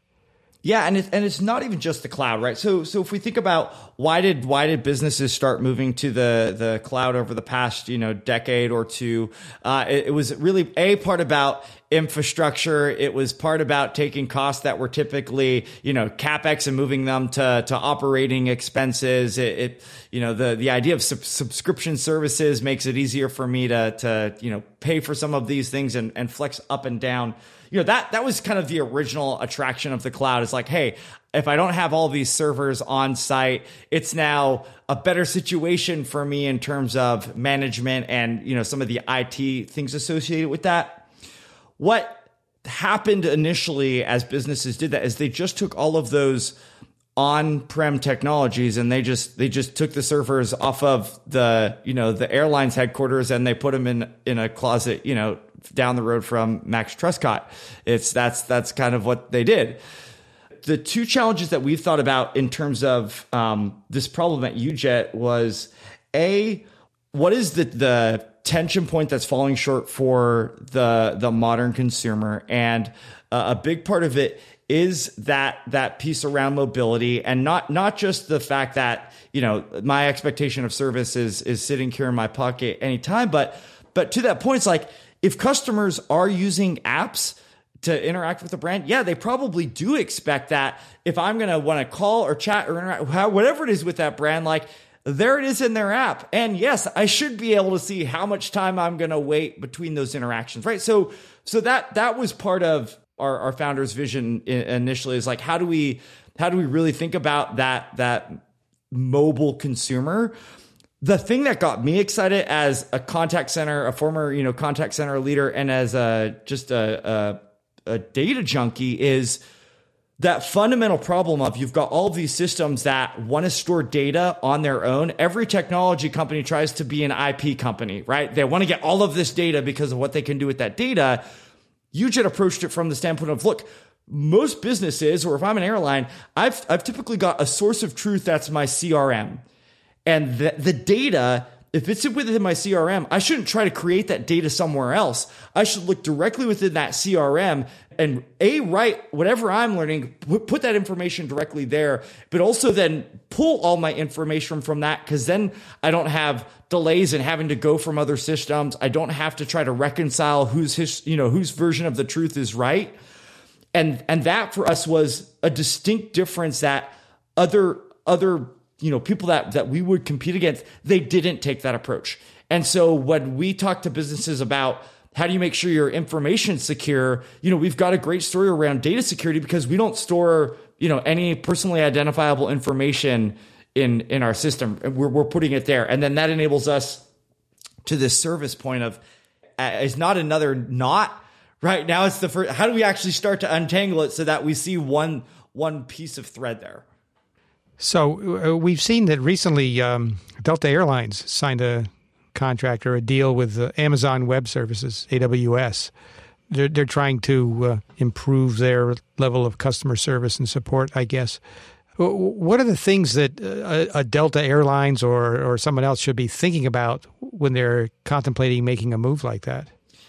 Yeah, and it's and it's not even just the cloud, right? So so if we think about why did why did businesses start moving to the the cloud over the past you know decade or two? Uh, it, it, was really a part about infrastructure. It was part about taking costs that were typically you know capex and moving them to to operating expenses. It, it you know the the idea of sub- subscription services makes it easier for me to to you know pay for some of these things and and flex up and down you know that that was kind of the original attraction of the cloud. Is like hey if i don't have all these servers on site it's now a better situation for me in terms of management and you know some of the it things associated with that. What happened initially as businesses did that is they just took all of those on-prem technologies and they just they just took the servers off of the you know the airlines headquarters and they put them in in a closet you know down the road from Max Trescott. It's that's that's kind of what they did. The two challenges that we've thought about in terms of um, this problem at UJet was a what is the the tension point that's falling short for the the modern consumer, and uh, a big part of it is that that piece around mobility and not not just the fact that you know my expectation of service is is sitting here in my pocket anytime but but to that point it's like if customers are using apps to interact with the brand, yeah, they probably do expect that if I'm going to want to call or chat or interact, whatever it is with that brand, like there it is in their app. And yes, I should be able to see how much time I'm going to wait between those interactions, right? So, so that, that was part of our, our founder's vision initially is like, how do we, how do we really think about that, that mobile consumer? The thing that got me excited as a contact center, a former, you know, contact center leader and as a, just a, a, a data junkie is, that fundamental problem of you've got all these systems that want to store data on their own. Every technology company tries to be an IP company, right? They want to get all of this data because of what they can do with that data. UJet approached it from the standpoint of look, most businesses, or if I'm an airline, I've, I've typically got a source of truth that's my CRM. And the, the data if it's within my CRM, I shouldn't try to create that data somewhere else. I should look directly within that CRM and a write whatever I'm learning, put that information directly there, but also then pull all my information from that because then I don't have delays in having to go from other systems. I don't have to try to reconcile whose his, you know whose version of the truth is right, and and that for us was a distinct difference that other other you know, people that, that we would compete against, they didn't take that approach. And so when we talk to businesses about how do you make sure your information secure, you know, we've got a great story around data security because we don't store, you know, any personally identifiable information in, in our system. We're, we're putting it there. And then that enables us to this service point of, uh, it's not another knot right now. It's the first, how do we actually start to untangle it so that we see one, one piece of thread there? So uh, we've seen that recently um, Delta Airlines signed a contract or a deal with uh, Amazon Web Services, AWS. They're, they're trying to uh, improve their level of customer service and support, I guess. What are the things that uh, a, a Delta Airlines or, or someone else should be thinking about when they're contemplating making a move like that?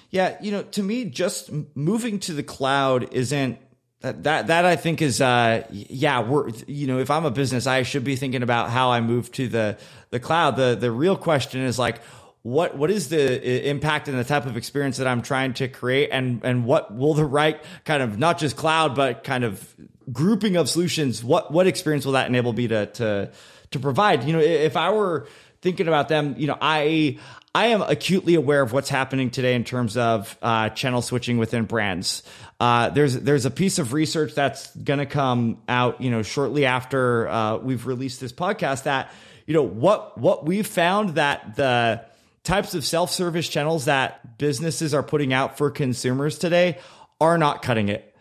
Yeah, you know, to me, just moving to the cloud isn't that, that that I think is uh yeah we're you know if I'm a business I should be thinking about how I move to the the cloud. The the real question is like what what is the impact and the type of experience that I'm trying to create? And and what will the right kind of not just cloud but kind of grouping of solutions what what experience will that enable me to to to provide? You know if I were thinking about them you know I I am acutely aware of what's happening today in terms of uh, channel switching within brands. Uh, there's there's a piece of research that's going to come out, you know, shortly after uh, we've released this podcast. That you know what what we've found that the types of self service channels that businesses are putting out for consumers today are not cutting it.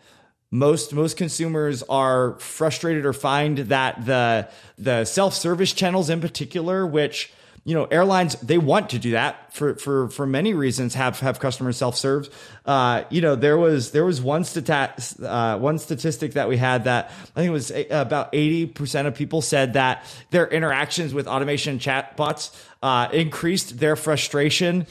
Most most consumers are frustrated or find that the the self service channels in particular, which you know, airlines they want to do that for for for many reasons. Have have customers self serve. Uh, you know, there was there was one stat uh, one statistic that we had that I think it was about eighty percent of people said that their interactions with automation chatbots uh, increased their frustration,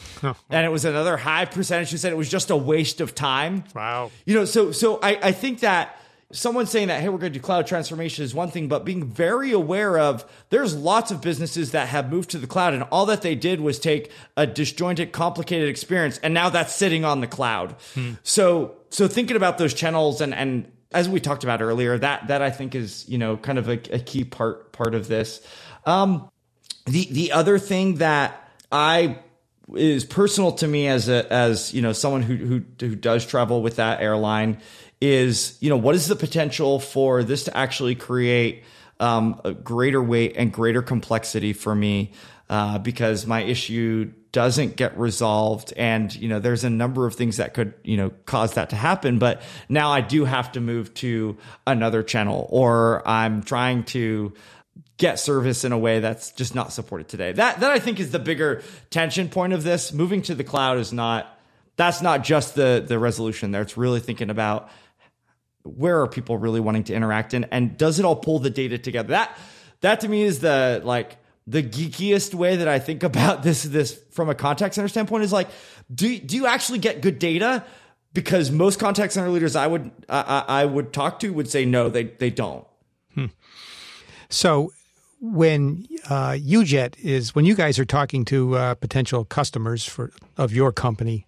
and it was another high percentage who said it was just a waste of time. Wow. You know, so so I I think that someone saying that, hey, we're going to do cloud transformation is one thing, but being very aware of there's lots of businesses that have moved to the cloud and all that they did was take a disjointed, complicated experience and now that's sitting on the cloud. Hmm. So, so thinking about those channels and, and as we talked about earlier, that, that I think is, you know, kind of a, a key part, part of this. Um, the, the other thing that I is personal to me as a, as, you know, someone who, who, who does travel with that airline is, you know, what is the potential for this to actually create um, a greater weight and greater complexity for me uh, because my issue doesn't get resolved and you know there's a number of things that could you know cause that to happen but now i do have to move to another channel or i'm trying to get service in a way that's just not supported today. That that i think is the bigger tension point of this. Moving to the cloud is not that's not just the the resolution there. It's really thinking about where are people really wanting to interact in and does it all pull the data together? That that to me is the like the geekiest way that i think about this this from a contact center standpoint is like do, do you actually get good data? Because most contact center leaders i would i, I would talk to would say no they they don't. Hmm. so when uh, UJet is when you guys are talking to uh, potential customers for of your company,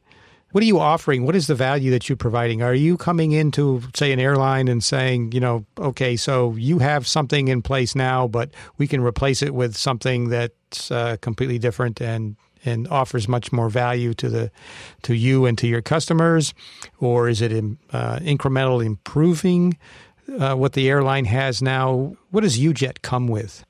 what are you offering? What is the value that you're providing? Are you coming into, say, an airline and saying, you know, okay, so you have something in place now, but we can replace it with something that's uh, completely different and and offers much more value to the to you and to your customers, or is it uh, incremental improving uh, what the airline has now? What does UJet come with?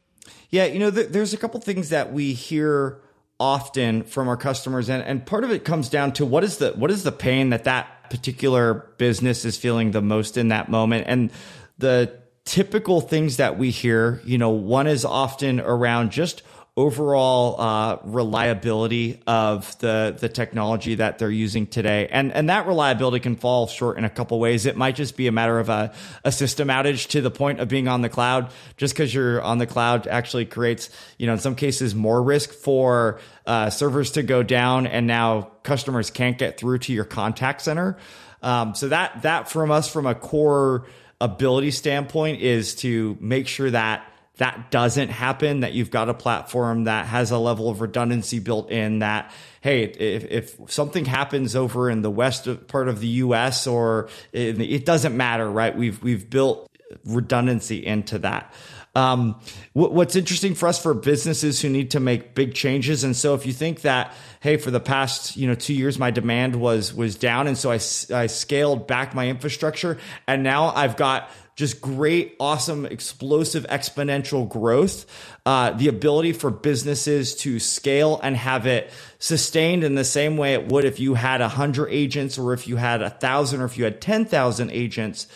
Yeah, you know, th- there's a couple things that we hear often from our customers and, and part of it comes down to what is the what is the pain that that particular business is feeling the most in that moment? And the typical things that we hear you know one is often around just overall uh, reliability of the the technology that they're using today, and and that reliability can fall short in a couple ways. It might just be a matter of a, a system outage to the point of being on the cloud. Just because you're on the cloud actually creates, you know, in some cases more risk for uh, servers to go down, and now customers can't get through to your contact center. Um, so that that from us from a core ability standpoint is to make sure that that doesn't happen, that you've got a platform that has a level of redundancy built in that, hey, if, if something happens over in the west part of the US or the, it doesn't matter, right? We've, we've built redundancy into that. Um, what's interesting for us for businesses who need to make big changes. And so if you think that, hey, for the past, you know, two years, my demand was, was down. And so I, I scaled back my infrastructure and now I've got just great, awesome, explosive, exponential growth. Uh, the ability for businesses to scale and have it sustained in the same way it would if you had a hundred agents or if you had a thousand or if you had 10,000 agents.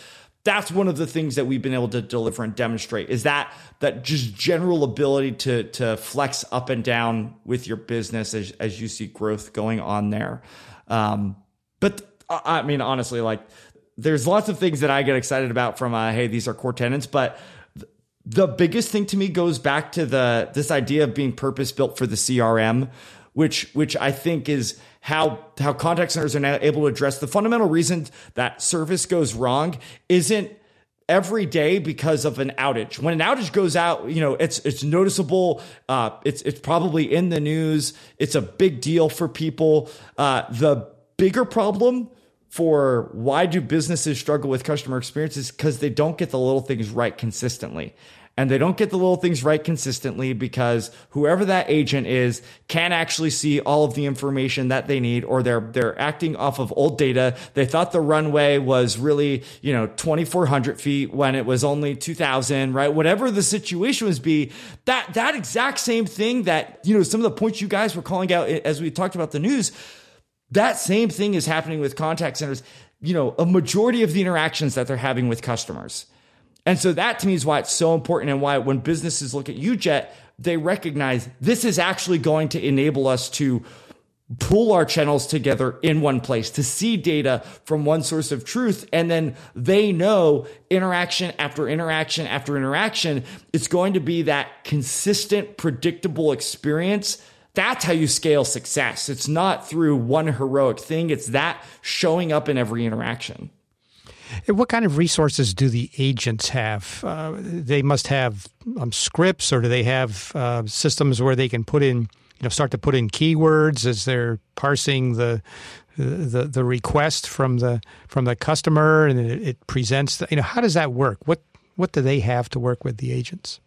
That's one of the things that we've been able to deliver and demonstrate is that that just general ability to to flex up and down with your business as, as you see growth going on there. Um, but I mean, honestly, like there's lots of things that I get excited about from uh, hey, these are core tenants, but the biggest thing to me goes back to the this idea of being purpose built for the CRM, which which I think is how how contact centers are now able to address the fundamental reason that service goes wrong isn't every day because of an outage. When an outage goes out, you know, it's it's noticeable. Uh, it's it's probably in the news. It's a big deal for people. Uh, the bigger problem for why do businesses struggle with customer experiences? Because they don't get the little things right consistently. And they don't get the little things right consistently because whoever that agent is can't actually see all of the information that they need or they're they're acting off of old data. They thought the runway was really you know 2400 feet when it was only 2000 right? Whatever the situation was be that that exact same thing that you know some of the points you guys were calling out eh, as we talked about the news that same thing is happening with contact centers. You know, a majority of the interactions that they're having with customers. And so that to me is why it's so important and why when businesses look at UJet, they recognize this is actually going to enable us to pull our channels together in one place to see data from one source of truth. And then they know interaction after interaction after interaction, it's going to be that consistent, predictable experience that's how you scale success. It's not through one heroic thing, it's that showing up in every interaction. What kind of resources do the agents have? Uh, they must have um, scripts, or do they have uh, systems where they can put in, you know, start to put in keywords as they're parsing the the the request from the from the customer, and it, it presents. The, you know, how does that work? What what do they have to work with the agents?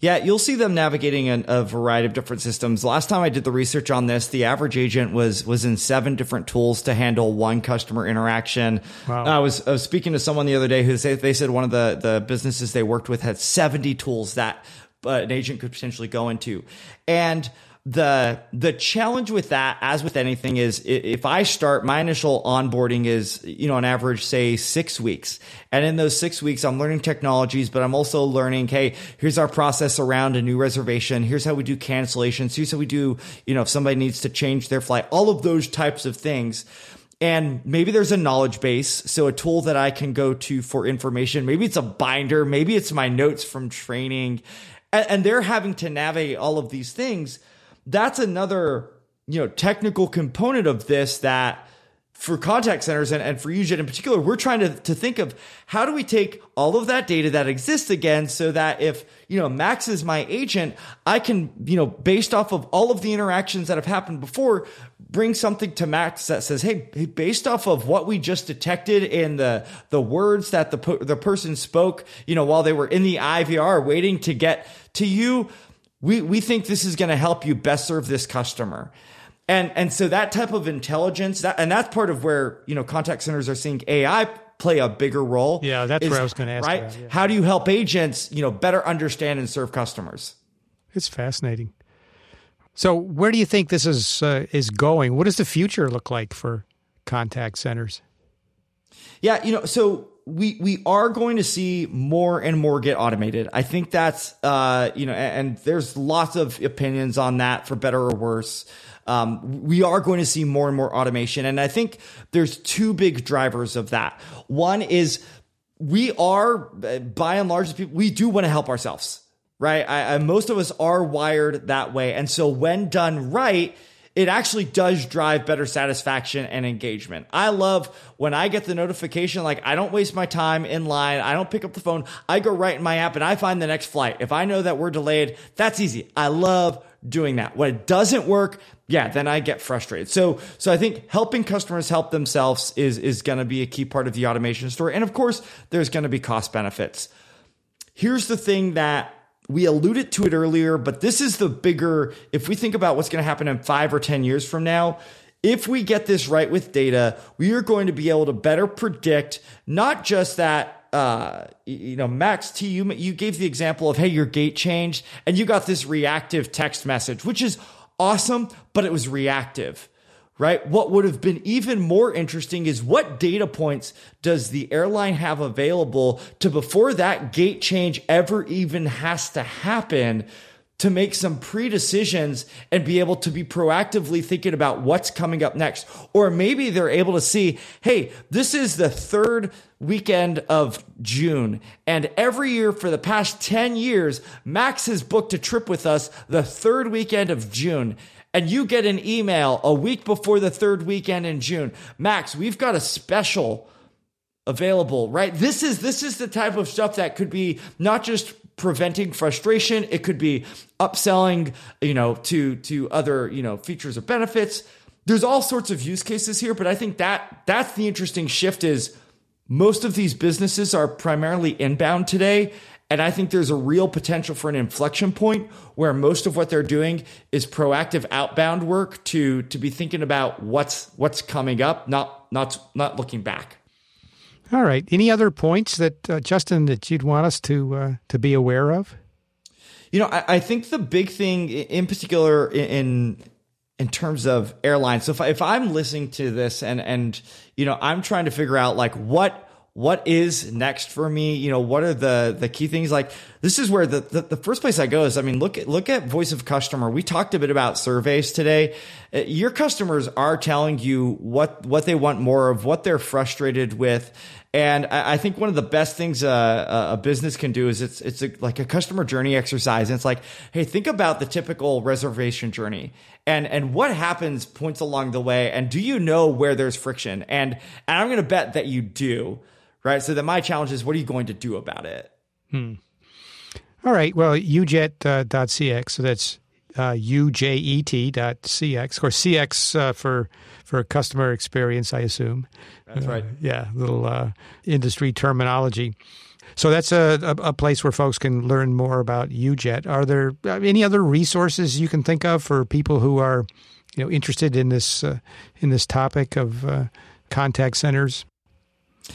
Yeah, you'll see them navigating a, a, variety of different systems. Last time I did the research on this, the average agent was was in seven different tools to handle one customer interaction. Wow. I was I was speaking to someone the other day who said they said one of the the businesses they worked with had seventy tools that uh, an agent could potentially go into, and the the challenge with that as with anything is if i start my initial onboarding is you know on average say six weeks. And in those six weeks i'm learning technologies but i'm also learning hey here's our process around a new reservation. Here's how we do cancellations. Here's how we do you know if somebody needs to change their flight. All of those types of things. And maybe there's a knowledge base so a tool that i can go to for information. Maybe it's a binder. Maybe it's my notes from training. And, and they're having to navigate all of these things that's another, you know, technical component of this that for contact centers and, and for UJET in particular, we're trying to, to think of how do we take all of that data that exists again so that if, you know, Max is my agent, I can, you know, based off of all of the interactions that have happened before, bring something to Max that says, hey, based off of what we just detected in the, the words that the, the person spoke, you know, while they were in the IVR waiting to get to you, we, we think this is going to help you best serve this customer. And and so that type of intelligence, that, and that's part of where you know contact centers are seeing AI play a bigger role. Yeah, that's is, where I was going to ask. Right? About, yeah. How do you help agents, you know, better understand and serve customers? It's fascinating. So, where do you think this is uh, is going? What does the future look like for contact centers? Yeah, you know, so we we are going to see more and more get automated. I think that's uh, you know, and, and there's lots of opinions on that for better or worse um, we are going to see more and more automation. And I think there's two big drivers of that. One is we are, by and large, people, we do want to help ourselves, right? I, I, most of us are wired that way. And so when done right, it actually does drive better satisfaction and engagement. I love when I get the notification, like I don't waste my time in line. I don't pick up the phone. I go right in my app and I find the next flight. If I know that we're delayed, that's easy. I love doing that. When it doesn't work, yeah, then I get frustrated. So, so I think helping customers help themselves is, is going to be a key part of the automation story. And of course, there's going to be cost benefits. Here's the thing that we alluded to it earlier, but this is the bigger, if we think about what's going to happen in five or 10 years from now, if we get this right with data, we are going to be able to better predict not just that uh, you know, Max T, you, you gave the example of, hey, your gate changed and you got this reactive text message, which is awesome, but it was reactive, right? What would have been even more interesting is what data points does the airline have available to before that gate change ever even has to happen to make some pre decisions and be able to be proactively thinking about what's coming up next. Or maybe they're able to see, hey, this is the third weekend of June. And every year for the past 10 years, Max has booked a trip with us the third weekend of June. And you get an email a week before the third weekend in June. Max, we've got a special available, right? This is this is the type of stuff that could be not just preventing frustration. It could be upselling, you know, to to other, you know, features or benefits. There's all sorts of use cases here, but I think that that's the interesting shift is most of these businesses are primarily inbound today. And I think there's a real potential for an inflection point where most of what they're doing is proactive outbound work to to be thinking about what's what's coming up, not not not looking back. All right. Any other points that uh, Justin that you'd want us to uh, to be aware of? You know, I, I, think the big thing, in particular, in in terms of airlines. So if, I, if I'm listening to this and and you know I'm trying to figure out like what what is next for me? You know what are the the key things? Like this is where the, the, the first place i go is i mean look at look at voice of customer. We talked a bit about surveys today. Uh, your customers are telling you what what they want more of what they're frustrated with. And I, think one of the best things a, a business can do is it's it's a, like a customer journey exercise. And it's like, hey, think about the typical reservation journey, and and what happens points along the way, and do you know where there's friction? And and I'm going to bet that you do, right? So that my challenge is, what are you going to do about it? Hmm. All right. Well, ujet.cx. Uh, so that's uh, ujet.cx. Of course, CX uh, for for customer experience, I assume. That's right. Uh, yeah, little uh, industry terminology. So that's a, a, a, place where folks can learn more about UJET. Are there uh, any other resources you can think of for people who are, you know, interested in this uh, in this topic of uh, contact centers?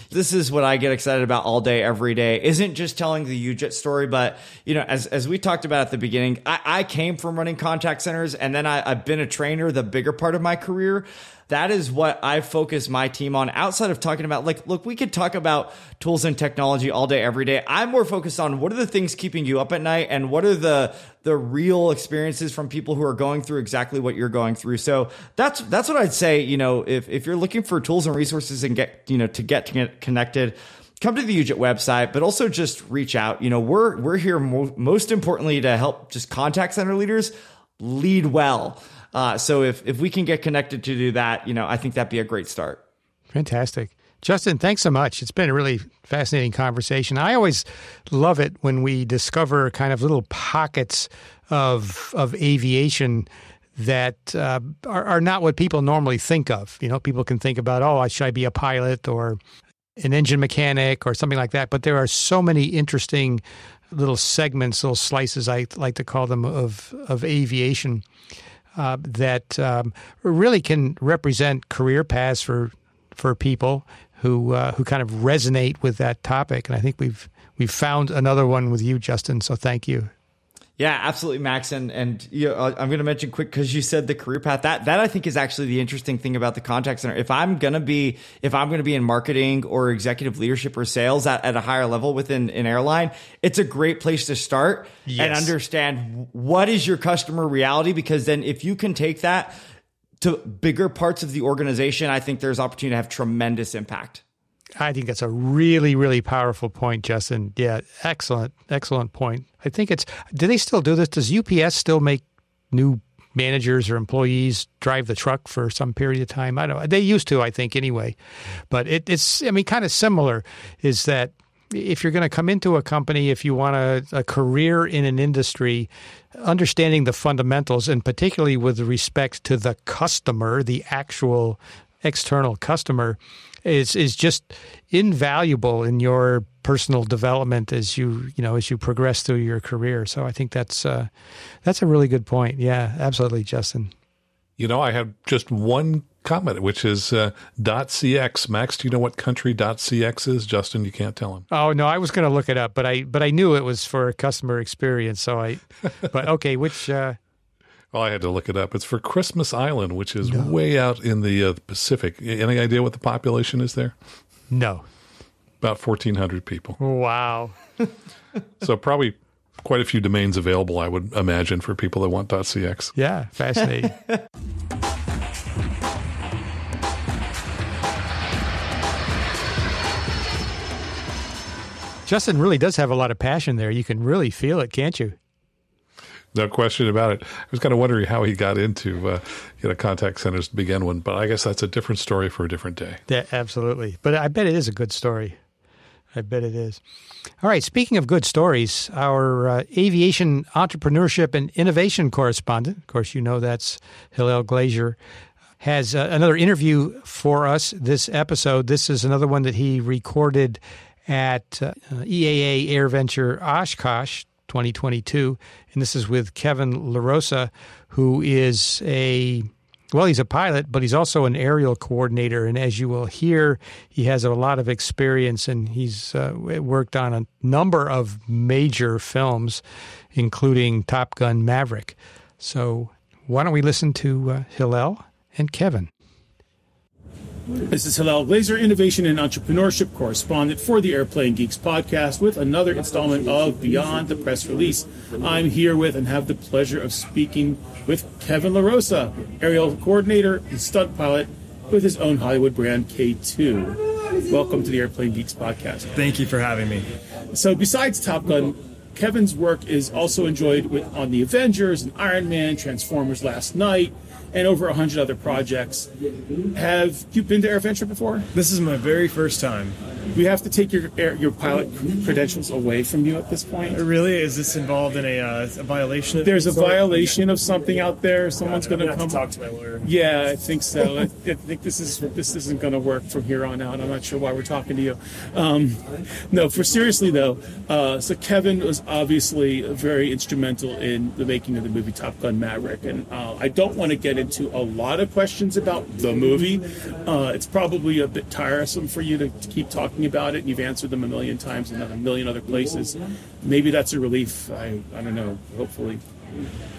This is what I get excited about all day, every day. Isn't just telling the UJET story, but you know, as as we talked about at the beginning, I, I came from running contact centers, and then I, I've been a trainer the bigger part of my career. That is what I focus my team on. Outside of talking about like look we could talk about tools and technology all day every day. I'm more focused on what are the things keeping you up at night and what are the the real experiences from people who are going through exactly what you're going through so that's that's what I'd say you know if if you're looking for tools and resources and get you know to get, to get connected come to the UJET website, but also just reach out. You know, we're we're here mo- most importantly to help just contact center leaders lead well. Uh, so if if we can get connected to do that, you know, I think that'd be a great start. Fantastic. Justin, thanks so much. It's been a really fascinating conversation. I always love it when we discover kind of little pockets of of aviation that uh, are, are, not what people normally think of. You know, people can think about, oh, should I be a pilot or an engine mechanic or something like that. But there are so many interesting little segments, little slices, I like to call them, of of aviation uh, that um, really can represent career paths for for people who uh, who kind of resonate with that topic. And I think we've we've found another one with you, Justin. So thank you. Yeah, absolutely, Max. And and you know, I'm going to mention quick because you said the career path. That that I think is actually the interesting thing about the contact center. If I'm going to be if I'm going to be in marketing or executive leadership or sales at, at a higher level within an airline, it's a great place to start yes. and understand what is your customer reality. Because then if you can take that to bigger parts of the organization, I think there's opportunity to have tremendous impact. I think that's a really, really powerful point, Justin. Yeah, excellent, excellent point. I think it's. Do they still do this? Does UPS still make new managers or employees drive the truck for some period of time? I don't. know. They used to, I think, anyway. But it, it's. I mean, kind of similar. Is that if you're going to come into a company, if you want a, a career in an industry, understanding the fundamentals, and particularly with respect to the customer, the actual external customer, is is just invaluable in your personal development as you you know as you progress through your career. So I think that's uh, that's a really good point. Yeah, absolutely, Justin. You know, I have just one comment, which is uh, .cx. Max, do you know what country .cx is? Justin, you can't tell him. Oh no, I was going to look it up, but I but I knew it was for customer experience. So I, but okay, which. Uh, well, I had to look it up. It's for Christmas Island, which is no. way out in the, uh, Pacific. Any idea what the population is there? No. About 1,400 people. Wow. so probably quite a few domains available, I would imagine, for people that want .cx. Yeah, fascinating. Justin really does have a lot of passion there. You can really feel it, can't you? No question about it. I was kind of wondering how he got into uh, you know contact centers to begin with, but I guess that's a different story for a different day. Yeah, absolutely. But I bet it is a good story. I bet it is. All right. Speaking of good stories, our uh, aviation entrepreneurship and innovation correspondent, of course, you know that's Hillel Glazer, has uh, another interview for us this episode. This is another one that he recorded at uh, EAA AirVenture Oshkosh 2022. And this is with Kevin LaRosa, who is a well, he's a pilot, but he's also an aerial coordinator. And as you will hear, he has a lot of experience and he's uh, worked on a number of major films, including Top Gun Maverick. So, why don't we listen to uh, Hillel and Kevin? This is Hillel Glazer, Innovation and Entrepreneurship Correspondent for the Airplane Geeks podcast with another installment of Beyond the Press Release. I'm here with and have the pleasure of speaking with Kevin LaRosa, aerial coordinator and stunt pilot with his own Hollywood brand K2. Welcome to the Airplane Geeks podcast. Thank you for having me. So, besides Top Gun, Kevin's work is also enjoyed with, on the Avengers and Iron Man, Transformers Last Knight, and over 100 other projects. Have you been to AirVenture before? This is my very first time. We have to take your your pilot credentials away from you at this point. Really? Is this involved in a, uh, a violation? There's a violation of something out there. Someone's going to come. talk to my lawyer. Yeah, I think so. I, I, think this is this isn't going to work from here on out. I'm not sure why we're talking to you. Um, no, for seriously though. Uh, so Kevin was obviously very instrumental in the making of the movie Top Gun Maverick, and uh, I don't want to get into a lot of questions about the movie. Uh, it's probably a bit tiresome for you to, to, keep talking about it, and you've answered them a million times in a million other places. Maybe that's a relief. I, I don't know. Hopefully.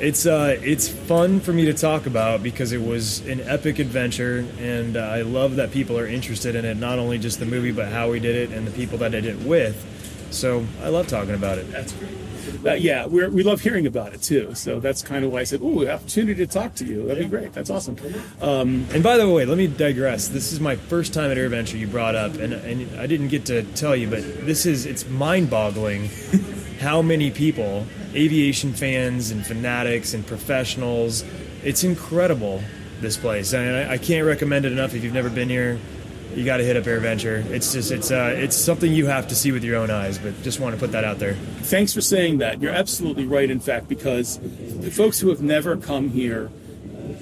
It's uh, it's fun for me to talk about because it was an epic adventure, and uh, I love that people are interested in it. Not only just the movie, but how we did it and the people that did it with. So I love talking about it. That's great yeah, we we love hearing about it too. So that's kind of why I said, "Ooh, opportunity to talk to you. That'd be great. That's awesome." Um, and by the way, let me digress. This is my first time at AirVenture. You brought up, and, and I didn't get to tell you, but this is it's mind-boggling how many people, aviation fans and fanatics and professionals. It's incredible this place. I, I can't recommend it enough if you've never been here you got to hit up AirVenture. It's just it's uh, it's something you have to see with your own eyes. But just want to put that out there. Thanks for saying that. You're absolutely right. In fact, because the folks who have never come here,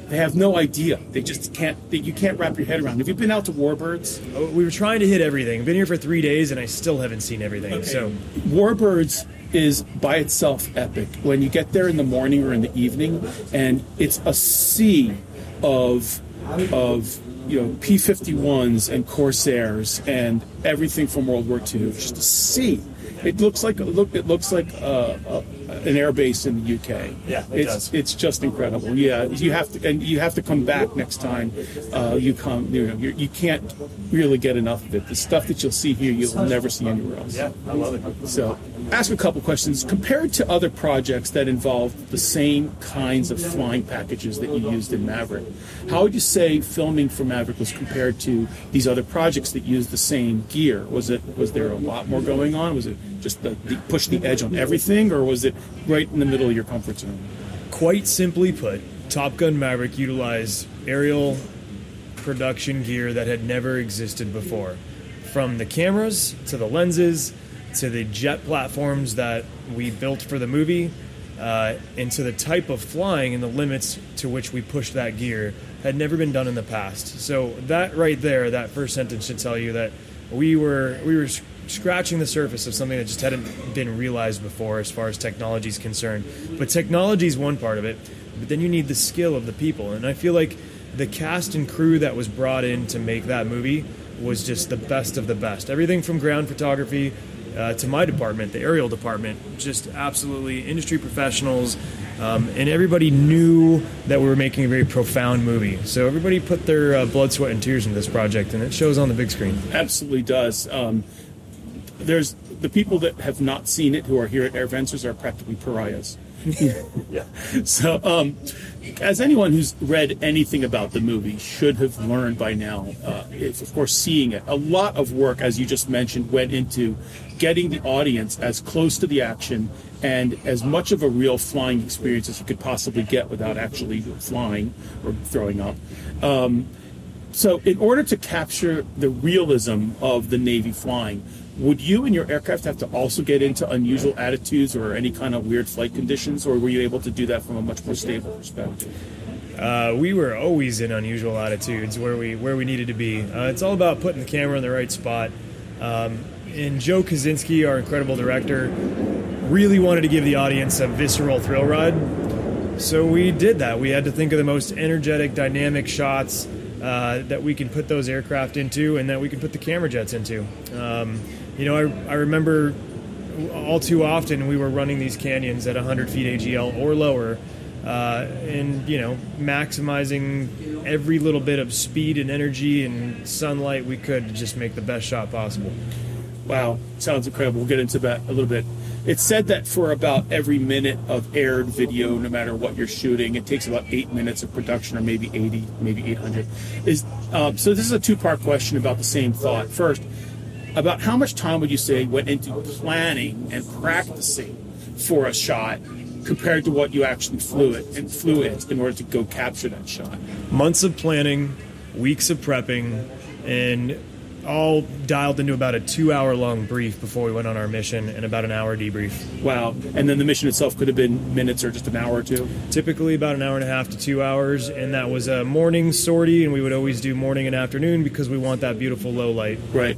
they have no idea. They just can't. They, you can't wrap your head around. Have you been out to Warbirds? Oh, We were trying to hit everything. I've been here for three days and I still haven't seen everything. So Warbirds is by itself epic. When you get there in the morning or in the evening, and it's a sea of of you know P-51s and Corsairs and everything from World War II. Just a sea. It looks like look. It looks like uh, uh, an air base in the UK. Yeah, it it's does. it's just incredible. Yeah, you have to and you have to come back next time. Uh, you come. You know, you're, can't really get enough of it. The stuff that you'll see here, you'll never see anywhere else. yeah, I love it. So, ask a couple questions. Compared to other projects that involved the same kinds of flying packages that you used in Maverick, how would you say filming for Maverick was compared to these other projects that used the same gear? Was it was there a lot more going on? Was it just the, the push the edge on everything, or was it right in the middle of your comfort zone? Quite simply put, Top Gun Maverick utilized aerial production gear that had never existed before. From the cameras to the lenses to the jet platforms that we built for the movie, uh, and to the type of flying and the limits to which we pushed that gear had never been done in the past. So that right there, that first sentence should tell you that we were we were scratching the surface of something that just hadn't been realized before as far as technology is concerned. But technology is one part of it, but then you need the skill of the people. And I feel like the cast and crew that was brought in to make that movie was just the best of the best. Everything from ground photography uh, to my department, the aerial department, just absolutely industry professionals. Um, and everybody knew that we were making a very profound movie. So everybody put their uh, blood, sweat, and tears into this project, and it shows on the big screen. Absolutely does. Um, there's the people that have not seen it who are here at AirVentures are practically pariahs. Yeah. So, um, as anyone who's read anything about the movie should have learned by now, uh, it's of course seeing it. A lot of work, as you just mentioned, went into getting the audience as close to the action and as much of a real flying experience as you could possibly get without actually flying or throwing up. Um, so, in order to capture the realism of the Navy flying, would you and your aircraft have to also get into unusual attitudes or any kind of weird flight conditions, or were you able to do that from a much more stable perspective? Uh, we were always in unusual attitudes where we where we needed to be. Uh, it's all about putting the camera in the right spot. Um, and Joe Kosinski, our incredible director, really wanted to give the audience a visceral thrill ride. So we did that. We had to think of the most energetic, dynamic shots uh, that we can put those aircraft into, and that we can put the camera jets into. Um, you know, I, I remember all too often we were running these canyons at 100 feet AGL or lower, uh, and you know, maximizing every little bit of speed and energy and sunlight we could to just make the best shot possible. Wow, sounds incredible. We'll get into that a little bit. It's said that for about every minute of aired video, no matter what you're shooting, it takes about eight minutes of production, or maybe 80, maybe 800. Is um, so? This is a two-part question about the same thought. First, about how much time would you say went into planning and practicing for a shot compared to what you actually flew it and flew it in order to go capture that shot? Months of planning, weeks of prepping, and all dialed into about a two-hour long brief before we went on our mission, and about an hour debrief. Wow. And then the mission itself could have been minutes or just an hour or two. typically about an hour and a half to two hours, and that was a morning sortie, and we would always do morning and afternoon because we want that beautiful low light. Right.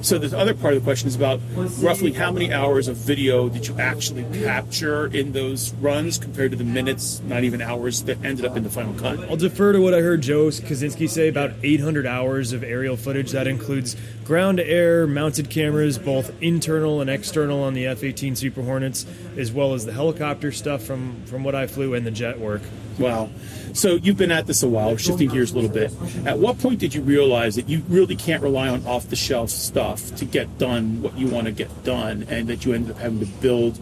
So the other part of the question is about roughly how many hours of video did you actually capture in those runs compared to the minutes, not even hours, that ended up in the final cut? I'll defer to what I heard Joe Kosinski say about 800 hours of aerial footage. That includes ground to air mounted cameras, both internal and external on the F 18 Super Hornets, as well as the helicopter stuff from, from what I flew and the jet work. Wow. So you've been at this a while, shifting gears a little bit. At what point did you realize that you really can't rely on off the shelf stuff to get done what you want to get done and that you ended up having to build,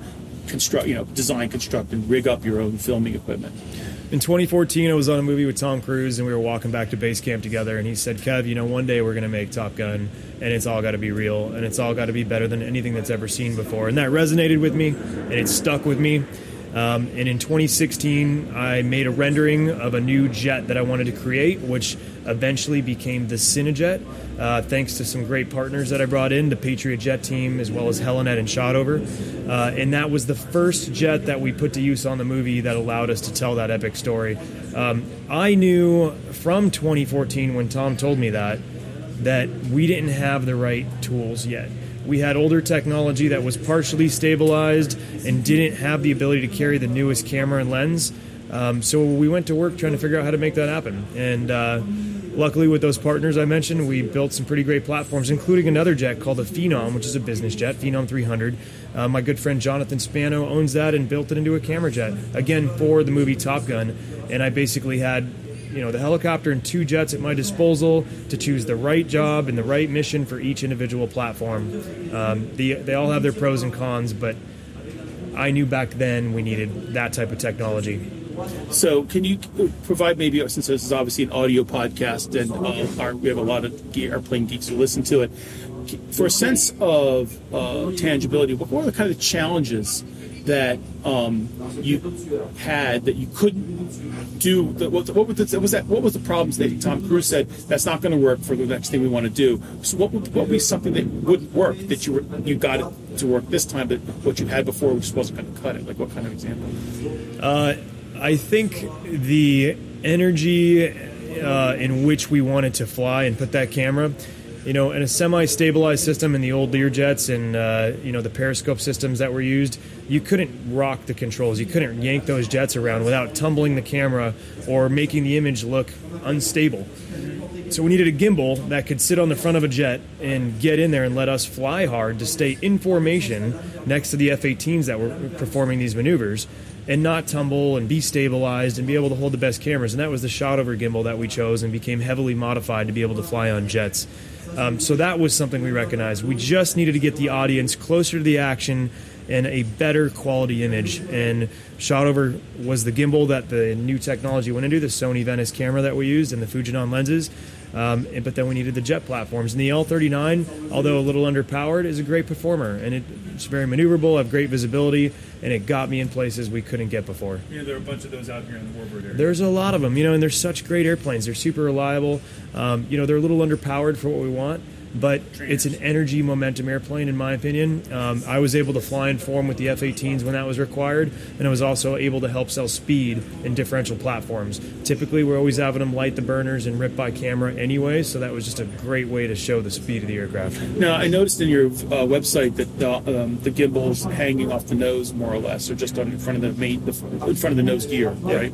construct, you know, design, construct, and rig up your own filming equipment? In 2014, I was on a movie with Tom Cruise, and we were walking back to base camp together. And he said, "Kev, you know, one day we're going to make Top Gun, and it's all got to be real, and it's all got to be better than anything that's ever seen before." And that resonated with me, and it stuck with me. Um, and in 2016, I made a rendering of a new jet that I wanted to create, which eventually became the Cinejet, uh, thanks to some great partners that I brought in, the Patriot Jet team, as well as Helinet and Shotover. Uh, and that was the first jet that we put to use on the movie that allowed us to tell that epic story. Um, I knew from 2014 when Tom told me that that we didn't have the right tools yet. We had older technology that was partially stabilized and didn't have the ability to carry the newest camera and lens. Um, so we went to work trying to figure out how to make that happen. And uh, luckily, with those partners I mentioned, we built some pretty great platforms, including another jet called the Phenom, which is a business jet, Phenom 300. Uh, my good friend Jonathan Spano owns that and built it into a camera jet, again, for the movie Top Gun. And I basically had you know the helicopter and two jets at my disposal to choose the right job and the right mission for each individual platform. Um, the, they all have their pros and cons, but I knew back then we needed that type of technology. So, can you provide maybe, since this is obviously an audio podcast and uh, our, we have a lot of airplane geeks who listen to it, for a sense of uh, tangibility, what were the kind of challenges that um, you had that you couldn't do? What, what, was, that? What was the problems that Tom Cruise said that's not going to work for the next thing we want to do? So, what would, what be something that wouldn't work that you were, you got it to work this time, but what you had before just wasn't going to cut it? Like what kind of example? Uh, I think the energy uh, in which we wanted to fly and put that camera, you know, in a semi-stabilized system in the old Learjets and uh, you know the periscope systems that were used, you couldn't rock the controls. You couldn't yank those jets around without tumbling the camera or making the image look unstable. So we needed a gimbal that could sit on the front of a jet and get in there and let us fly hard to stay in formation next to the F-18s that were performing these maneuvers and not tumble and be stabilized and be able to hold the best cameras. And that was the Shotover gimbal that we chose and became heavily modified to be able to fly on jets. Um, so that was something we recognized. We just needed to get the audience closer to the action and a better quality image. And Shotover was the gimbal that the new technology went into, the Sony Venice camera that we used and the Fujinon lenses. Um, but then we needed the jet platforms. And the L39, although a little underpowered, is a great performer. And it, it's very maneuverable, have great visibility, and it got me in places we couldn't get before. Yeah, there are a bunch of those out here in the Warbird area. There's a lot of them, you know, and they're such great airplanes. They're super reliable. Um, you know, they're a little underpowered for what we want but it's an energy momentum airplane in my opinion. Um, I was able to fly in form with the F-18s when that was required, and I was also able to help sell speed in differential platforms. Typically, we're always having them light the burners and rip by camera anyway, so that was just a great way to show the speed of the aircraft. Now, I noticed in your uh, website that the, um, the gimbal's hanging off the nose more or less, or just on in front of the main, the, in front of the nose gear, right?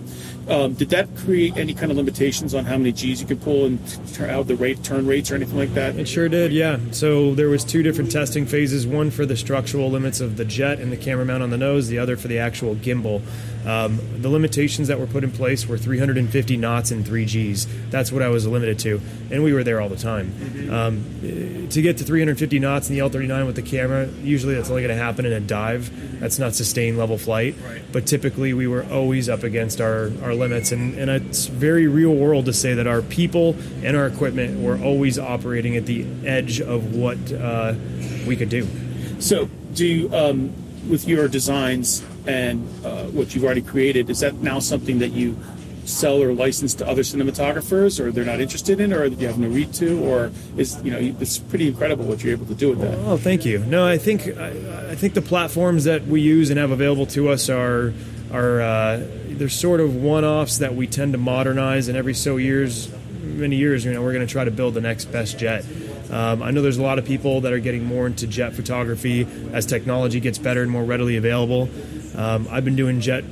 Um, did that create any kind of limitations on how many G's you could pull and turn out the rate, turn rates, or anything like that? It sure did, yeah. So there was two different testing phases: one for the structural limits of the jet and the camera mount on the nose, the other for the actual gimbal. Um, the limitations that were put in place were 350 knots and 3 Gs. That's what I was limited to, and we were there all the time. Um, to get to 350 knots in the L39 with the camera, usually that's only going to happen in a dive. That's not sustained level flight. But typically, we were always up against our, our limits, and, and it's very real world to say that our people and our equipment were always operating at the edge of what uh, we could do. So, do you, um, with your designs and uh, what you've already created, is that now something that you sell or license to other cinematographers, or they're not interested in, or you have no read to, or is you know it's pretty incredible what you're able to do with that. Oh, thank you. No, I think I, I think the platforms that we use and have available to us are are uh, they're sort of one-offs that we tend to modernize, and every so years, many years, you know, we're going to try to build the next best jet. Um, I know there's a lot of people that are getting more into jet photography as technology gets better and more readily available. Um, I've been doing jet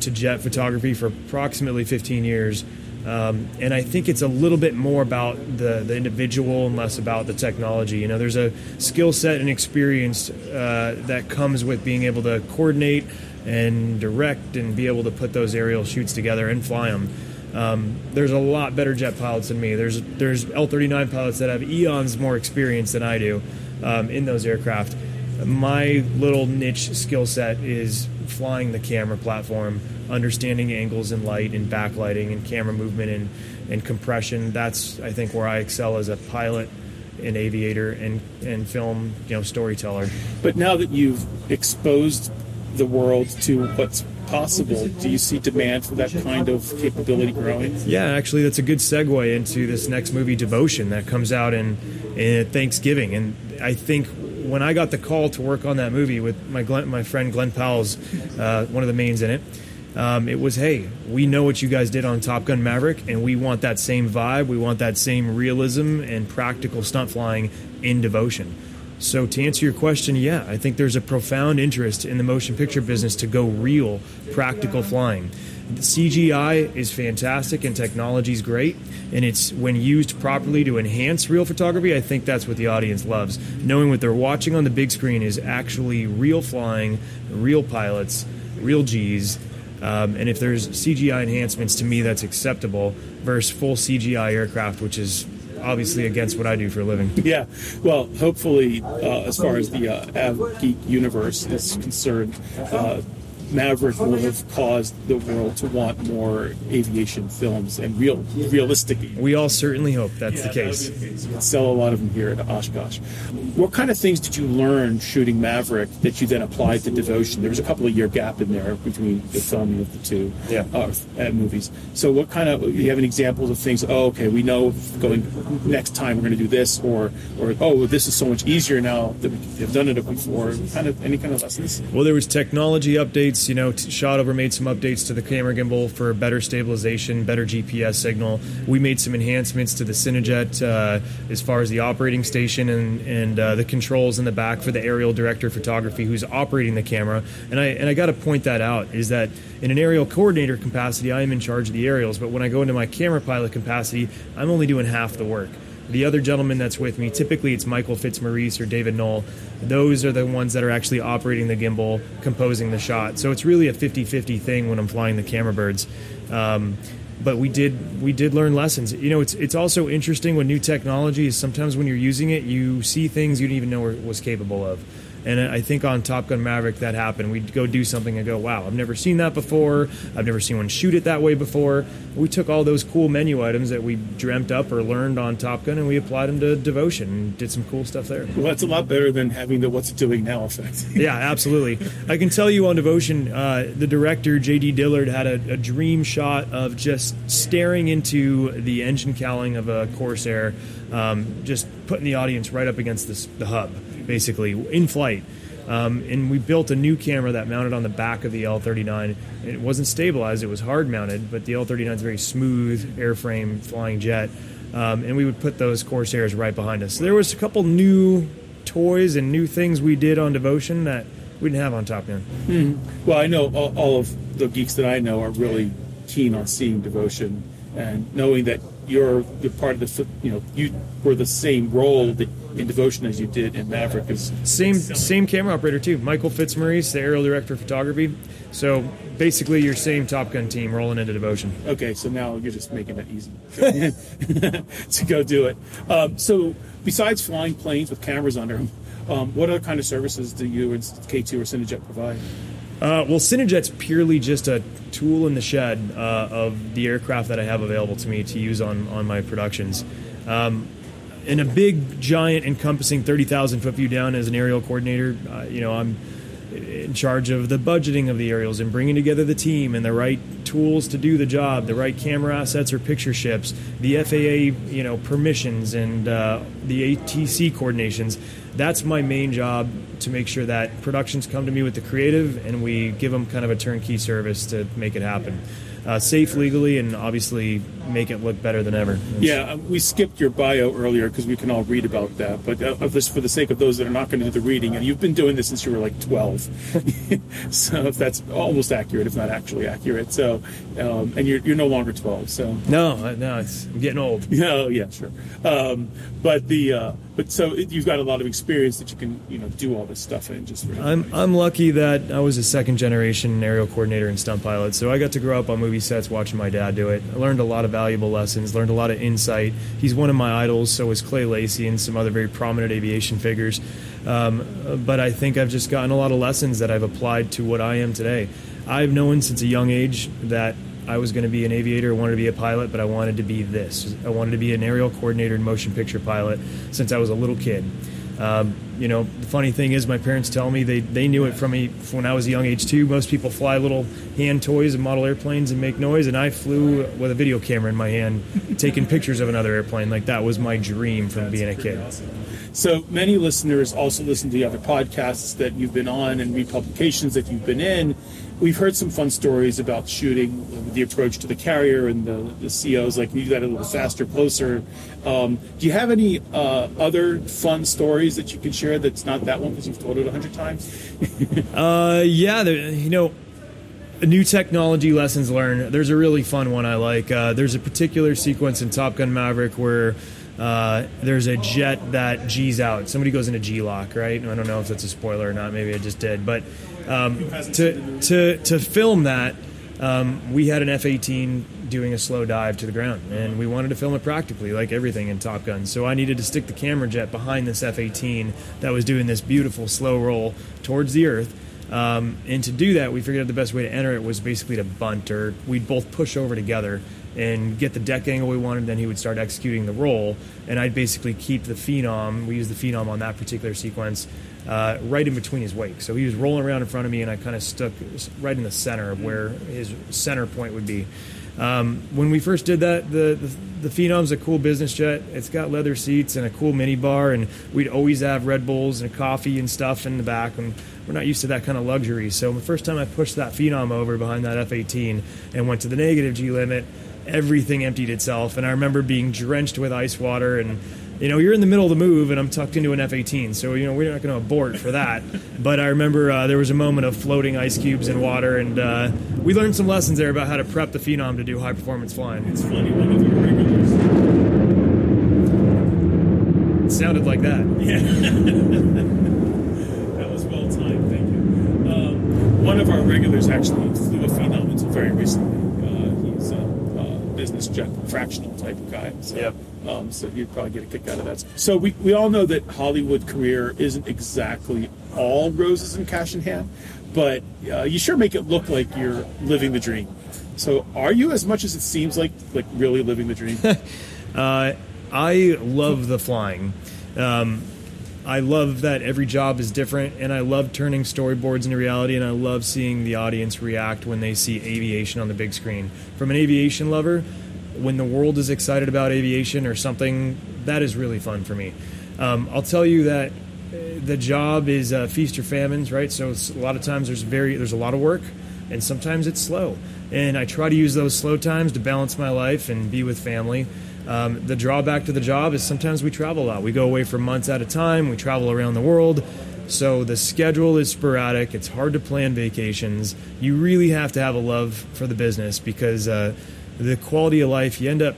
to jet photography for approximately 15 years. Um, and I think it's a little bit more about the, the individual and less about the technology. You know, there's a skill set and experience uh, that comes with being able to coordinate and direct and be able to put those aerial shoots together and fly them. Um, there's a lot better jet pilots than me. There's there's L39 pilots that have eons more experience than I do um, in those aircraft. My little niche skill set is flying the camera platform, understanding angles and light and backlighting and camera movement and, and compression. That's I think where I excel as a pilot, an aviator, and and film you know storyteller. But now that you've exposed the world to what's possible, do you see demand for that kind of capability growing? Yeah, actually, that's a good segue into this next movie, Devotion, that comes out in, in Thanksgiving. And I think when I got the call to work on that movie with my Glen, my friend Glen Powell's uh, one of the mains in it, um, it was hey, we know what you guys did on Top Gun Maverick, and we want that same vibe, we want that same realism and practical stunt flying in Devotion. So to answer your question, yeah, I think there's a profound interest in the motion picture business to go real, practical flying. CGI is fantastic and technology is great, and it's when used properly to enhance real photography. I think that's what the audience loves. Knowing what they're watching on the big screen is actually real flying, real pilots, real G's. Um, and if there's CGI enhancements, to me, that's acceptable versus full CGI aircraft, which is obviously against what I do for a living. Yeah, well, hopefully, uh, as far as the uh, Av Geek universe is concerned, uh, Maverick will have caused the world to want more aviation films and real, realistic. We all certainly hope that's the case. Sell a lot of them here at Oshkosh. What kind of things did you learn shooting Maverick that you then applied to Devotion? There was a couple of year gap in there between the filming of the two Yeah. uh, movies. So, what kind of? You have any examples of things? Oh, okay, we know going next time we're going to do this, or or oh, this is so much easier now that we've done it before. Kind of any kind of lessons? Well, there was technology updates. You know, t- Shotover made some updates to the camera gimbal for better stabilization, better GPS signal. We made some enhancements to the Cinejet uh, as far as the operating station and and uh, the controls in the back for the aerial director of photography who's operating the camera. And I and I got to point that out is that in an aerial coordinator capacity, I am in charge of the aerials, but when I go into my camera pilot capacity, I'm only doing half the work. The other gentleman that's with me, typically it's Michael Fitzmaurice or David Nowell. Those are the ones that are actually operating the gimbal, composing the shot. So it's really a 50-50 thing when I'm flying the camera birds. Um, but we did we did learn lessons. You know, it's it's also interesting when new technology is sometimes when you're using it, you see things you didn't even know it was capable of. And I think on Top Gun Maverick that happened. We'd go do something and go, wow, I've never seen that before. I've never seen one shoot it that way before. We took all those cool menu items that we dreamt up or learned on Top Gun and we applied them to Devotion and did some cool stuff there. Well, that's a lot better than having the "What's it doing now" effect. Yeah, absolutely. I can tell you on Devotion, uh, the director J.D. Dillard had a, a dream shot of just staring into the engine cowling of a Corsair, um, just putting the audience right up against this, the hub, basically in flight. Um, and we built a new camera that mounted on the back of the L39. It wasn't stabilized; it was hard mounted, but the L39 is a very smooth airframe flying jet. Um, and we would put those Corsairs right behind us. So there was a couple new toys and new things we did on Devotion that we didn't have on Top Gun. Well, I know all, all of the geeks that I know are really keen on seeing Devotion and knowing that you're you're part of the you know you were the same role that in Devotion as you did in Maverick is Same same camera operator too, Michael Fitzmaurice, the aerial director of photography. So basically, your same Top Gun team rolling into Devotion. okay. So now you're just making it easy to go do it. Um, so besides flying planes with cameras under them, um, what other kind of services do you and K2 or Cinejet provide? Uh, well, Cinejet's purely just a tool in the shed uh, of the aircraft that I have available to me to use on, on my productions. Um, in a big, giant, encompassing 30,000 foot view down as an aerial coordinator, uh, you know, I'm in charge of the budgeting of the aerials and bringing together the team and the right tools to do the job, the right camera assets or picture ships, the FAA, you know, permissions and uh, the ATC coordinations. That's my main job to make sure that productions come to me with the creative and we give them kind of a turnkey service to make it happen. Uh, safe legally and obviously make it look better than ever. Yeah, uh, we skipped your bio earlier because we can all read about that. But uh, this, for the sake of those that are not going to do the reading, and you've been doing this since you were like 12, so if that's almost accurate, if not actually accurate. So, um, and you're, you're no longer 12. So, No, no, it's, I'm getting old. yeah, oh, yeah, sure. Um, but the uh, but so you've got a lot of experience that you can you know do all this stuff in just. I'm I'm lucky that I was a second generation aerial coordinator and stunt pilot, so I got to grow up on movie sets watching my dad do it. I learned a lot of valuable lessons, learned a lot of insight. He's one of my idols, so is Clay Lacy and some other very prominent aviation figures. Um, but I think I've just gotten a lot of lessons that I've applied to what I am today. I've known since a young age that I was going to be an aviator, wanted to be a pilot, but I wanted to be this. I wanted to be an aerial coordinator and motion picture pilot since I was a little kid. Um, you know, the funny thing is, my parents tell me they, they knew it from me when I was a young age too. Most people fly little hand toys and model airplanes and make noise, and I flew with a video camera in my hand, taking pictures of another airplane. Like that was my dream from being a kid. Awesome. So many listeners also listen to the other podcasts that you've been on and read publications that you've been in. We've heard some fun stories about shooting, the approach to the carrier and the, the COs, like you got a little faster, closer. Um, do you have any uh, other fun stories that you can share that's not that one because you've told it a hundred times? uh, yeah, you know, new technology lessons learned. There's a really fun one I like. Uh, there's a particular sequence in Top Gun Maverick where uh, there's a jet that G's out. Somebody goes into G-LOC, right? I don't know if that's a spoiler or not. Maybe I just did. But um, to to to film that, um, we had an F-18 doing a slow dive to the ground, and we wanted to film it practically, like everything in Top Gun. So I needed to stick the camera jet behind this F-18 that was doing this beautiful slow roll towards the Earth. Um, and to do that, we figured out the best way to enter it was basically to bunt, or we'd both push over together and get the deck angle we wanted. Then he would start executing the roll, and I'd basically keep the Phenom. We used the Phenom on that particular sequence uh, right in between his wake. So he was rolling around in front of me, and I kind of stuck right in the center of where his center point would be. Um, when we first did that, the, the, the Phenom's a cool business jet. It's got leather seats and a cool mini bar, and we'd always have Red Bulls and coffee and stuff in the back. And we're not used to that kind of luxury. So the first time I pushed that Phenom over behind that F-18 and went to the negative G limit, everything emptied itself. And I remember being drenched with ice water and you know, you're in the middle of the move and I'm tucked into an F 18, so, you know, we're not going to abort for that. but I remember uh, there was a moment of floating ice cubes in water, and uh, we learned some lessons there about how to prep the Phenom to do high performance flying. It's funny, one of your regulars. It sounded like that. Yeah. that was well timed, thank you. Um, one of our regulars actually flew a Phenom until very recently. He's a business jet fractional type of guy. So. Yep. Um, so you'd probably get a kick out of that. So we, we all know that Hollywood career isn't exactly all roses and cash in hand, but uh, you sure make it look like you're living the dream. So are you, as much as it seems like, like really living the dream? uh, I love the flying. Um, I love that every job is different, and I love turning storyboards into reality, and I love seeing the audience react when they see aviation on the big screen. From an aviation lover, when the world is excited about aviation or something, that is really fun for me. Um, I'll tell you that uh, the job is uh, feast or famines, right? So a lot of times there's very there's a lot of work, and sometimes it's slow. And I try to use those slow times to balance my life and be with family. Um, the drawback to the job is sometimes we travel a lot. We go away for months at a time. We travel around the world. So the schedule is sporadic. It's hard to plan vacations. You really have to have a love for the business because uh, the quality of life, you end up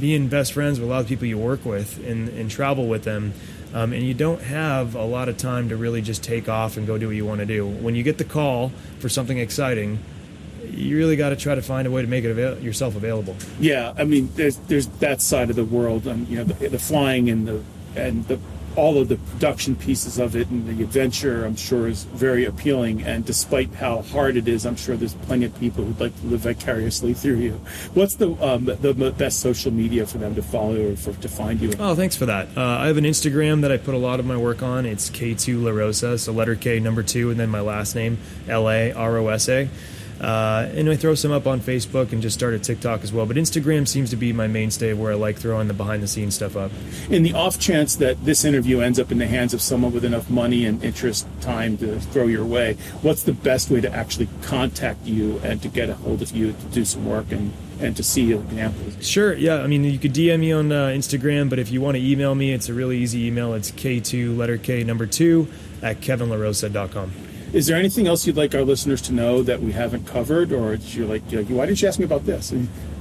being best friends with a lot of people you work with and, and travel with them. Um, and you don't have a lot of time to really just take off and go do what you want to do. When you get the call for something exciting, you really got to try to find a way to make it avail- yourself available. Yeah, I mean, there's there's that side of the world, um, you know, the, the flying and the and the all of the production pieces of it and the adventure, I'm sure, is very appealing. And despite how hard it is, I'm sure there's plenty of people who'd like to live vicariously through you. What's the um, the best social media for them to follow or for, to find you? Oh, thanks for that. Uh, I have an Instagram that I put a lot of my work on. It's K2 La Rosa, so letter K, number two, and then my last name, L A R O S A. Uh, and I throw some up on Facebook and just started TikTok as well. But Instagram seems to be my mainstay where I like throwing the behind the scenes stuff up. In the off chance that this interview ends up in the hands of someone with enough money and interest, time to throw your way, what's the best way to actually contact you and to get a hold of you to do some work and and to see examples. Sure, yeah. I mean, you could DM me on uh, Instagram, but if you want to email me, it's a really easy email. It's K2, letter K, number two, at kevinlarosa.com. Is there anything else you'd like our listeners to know that we haven't covered, or you're like, you're like why didn't you ask me about this?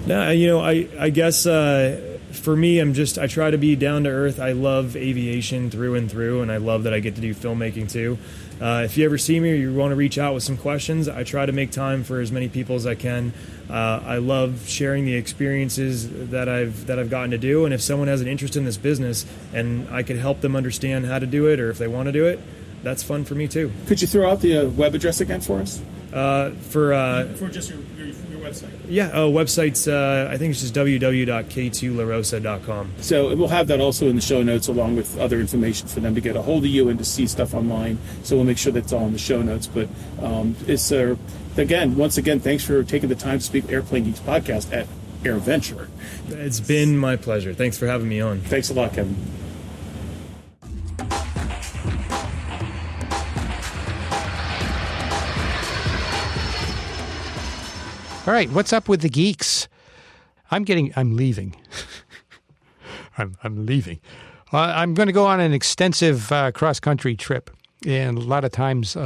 No, you know, I I guess uh, for me, I'm just I try to be down to earth. I love aviation through and through, and I love that I get to do filmmaking too. Uh, if you ever see me or you want to reach out with some questions, I try to make time for as many people as I can. Uh, I love sharing the experiences that I've that I've gotten to do, and if someone has an interest in this business and I could help them understand how to do it, or if they want to do it, that's fun for me too. Could you throw out the uh, web address again for us? Uh, for uh, for just your, your, your website? Yeah, uh, website's uh, I think it's just www.k2larosa.com. So we'll have that also in the show notes, along with other information for them to get a hold of you and to see stuff online. So we'll make sure that's all in the show notes. But um, it's uh, again, once again, thanks for taking the time to speak Airplane Geeks podcast at AirVenture. It's been my pleasure. Thanks for having me on. Thanks a lot, Kevin. All right, what's up with the geeks? I'm getting, I'm leaving. I'm, I'm leaving. Uh, I'm going to go on an extensive uh, cross country trip, and a lot of times uh,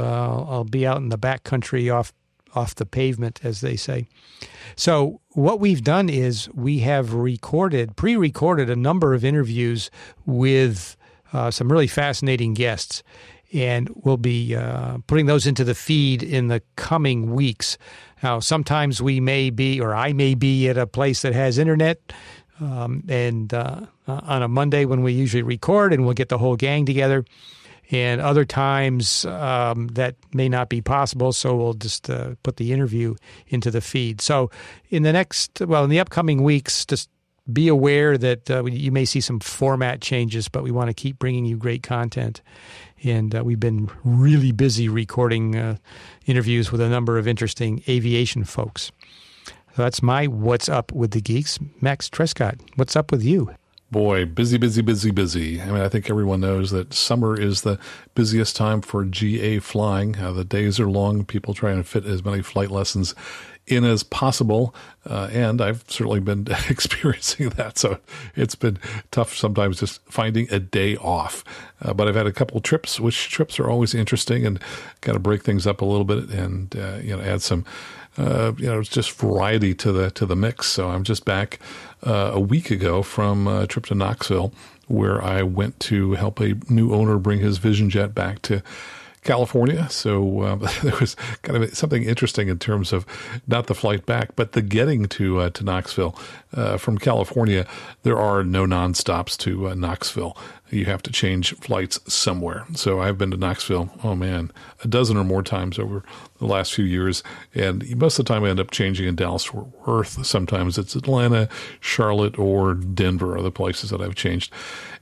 I'll be out in the back country off off the pavement, as they say. So what we've done is we have recorded, pre-recorded a number of interviews with uh, some really fascinating guests, and we'll be uh, putting those into the feed in the coming weeks. Now, sometimes we may be, or I may be, at a place that has internet. Um, and uh, on a Monday when we usually record, and we'll get the whole gang together. And other times um, that may not be possible, so we'll just uh, put the interview into the feed. So, in the next, well, in the upcoming weeks, just be aware that uh, you may see some format changes, but we want to keep bringing you great content. And uh, we've been really busy recording uh, interviews with a number of interesting aviation folks. So that's my What's Up with the Geeks. Max Trescott, what's up with you? Boy, busy, busy, busy, busy. I mean, I think everyone knows that summer is the busiest time for GA flying. Uh, the days are long. People try and fit as many flight lessons in as possible. Uh, and I've certainly been experiencing that. So it's been tough sometimes just finding a day off. Uh, but I've had a couple trips, which trips are always interesting and got to break things up a little bit and, uh, you know, add some, uh, you know, it's just variety to the, to the mix. So I'm just back uh, a week ago from a trip to Knoxville where I went to help a new owner bring his Vision Jet back to California. So um, there was kind of something interesting in terms of not the flight back, but the getting to uh, to Knoxville uh, from California. There are no nonstops to uh, Knoxville. You have to change flights somewhere. So I've been to Knoxville. Oh man, a dozen or more times over the last few years, and most of the time I end up changing in Dallas Fort Worth. Sometimes it's Atlanta, Charlotte, or Denver are the places that I've changed.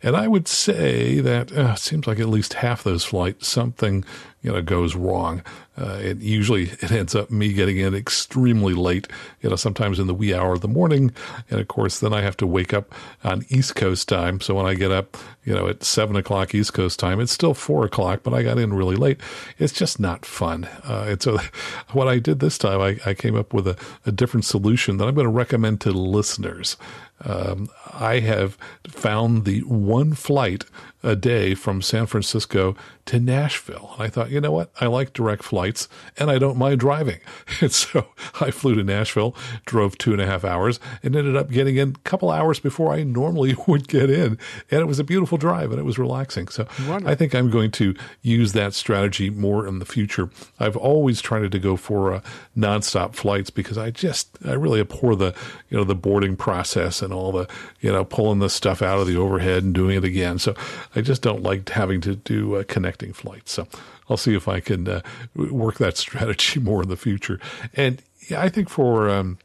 And I would say that uh, it seems like at least half those flights something you know goes wrong. Uh, it usually it ends up me getting in extremely late. You know, sometimes in the wee hour of the morning, and of course then I have to wake up on East Coast time. So when I get up, you know, at seven o'clock East Coast time, it's still four o'clock, but I got in really late. It's just not fun. Uh, and so what I did this time, I, I came up with a, a different solution that I'm going to recommend to listeners. Um, I have found the one flight a day from San Francisco to Nashville. And I thought, you know what? I like direct flights and I don't mind driving. And so I flew to Nashville, drove two and a half hours, and ended up getting in a couple hours before I normally would get in. And it was a beautiful drive and it was relaxing. So Wonderful. I think I'm going to use that strategy more in the future. I've always tried to go for uh, nonstop flights because I just, I really abhor the, you know, the boarding process and all the, you know, pulling the stuff out of the overhead and doing it again. So I just don't like having to do uh, connecting flights. So I'll see if I can uh, work that strategy more in the future. And yeah, I think for um,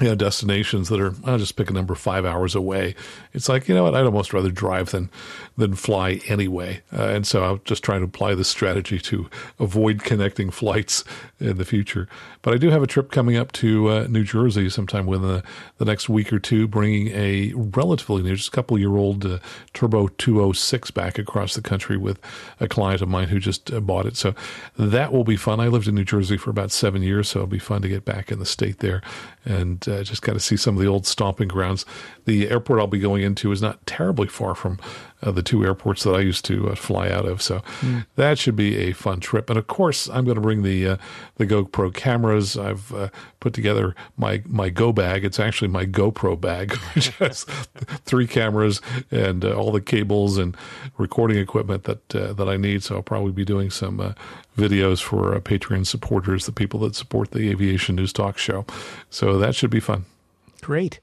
you know, destinations that are, I'll just pick a number five hours away. It's like, you know what, I'd almost rather drive than, than fly anyway. Uh, and so I'm just trying to apply this strategy to avoid connecting flights in the future. But I do have a trip coming up to uh, New Jersey sometime within the, the next week or two, bringing a relatively new, just a couple year old uh, Turbo 206 back across the country with a client of mine who just uh, bought it. So that will be fun. I lived in New Jersey for about seven years, so it'll be fun to get back in the state there and uh, just got to see some of the old stomping grounds. The airport I'll be going into is not terribly far from uh, the two airports that I used to uh, fly out of. So mm. that should be a fun trip. And of course, I'm going to bring the uh, the GoPro cameras. I've uh, put together my my Go bag. It's actually my GoPro bag, which has three cameras and uh, all the cables and recording equipment that uh, that I need. So I'll probably be doing some videos for Patreon supporters, the people that support the Aviation News Talk show. So that should be fun. Great.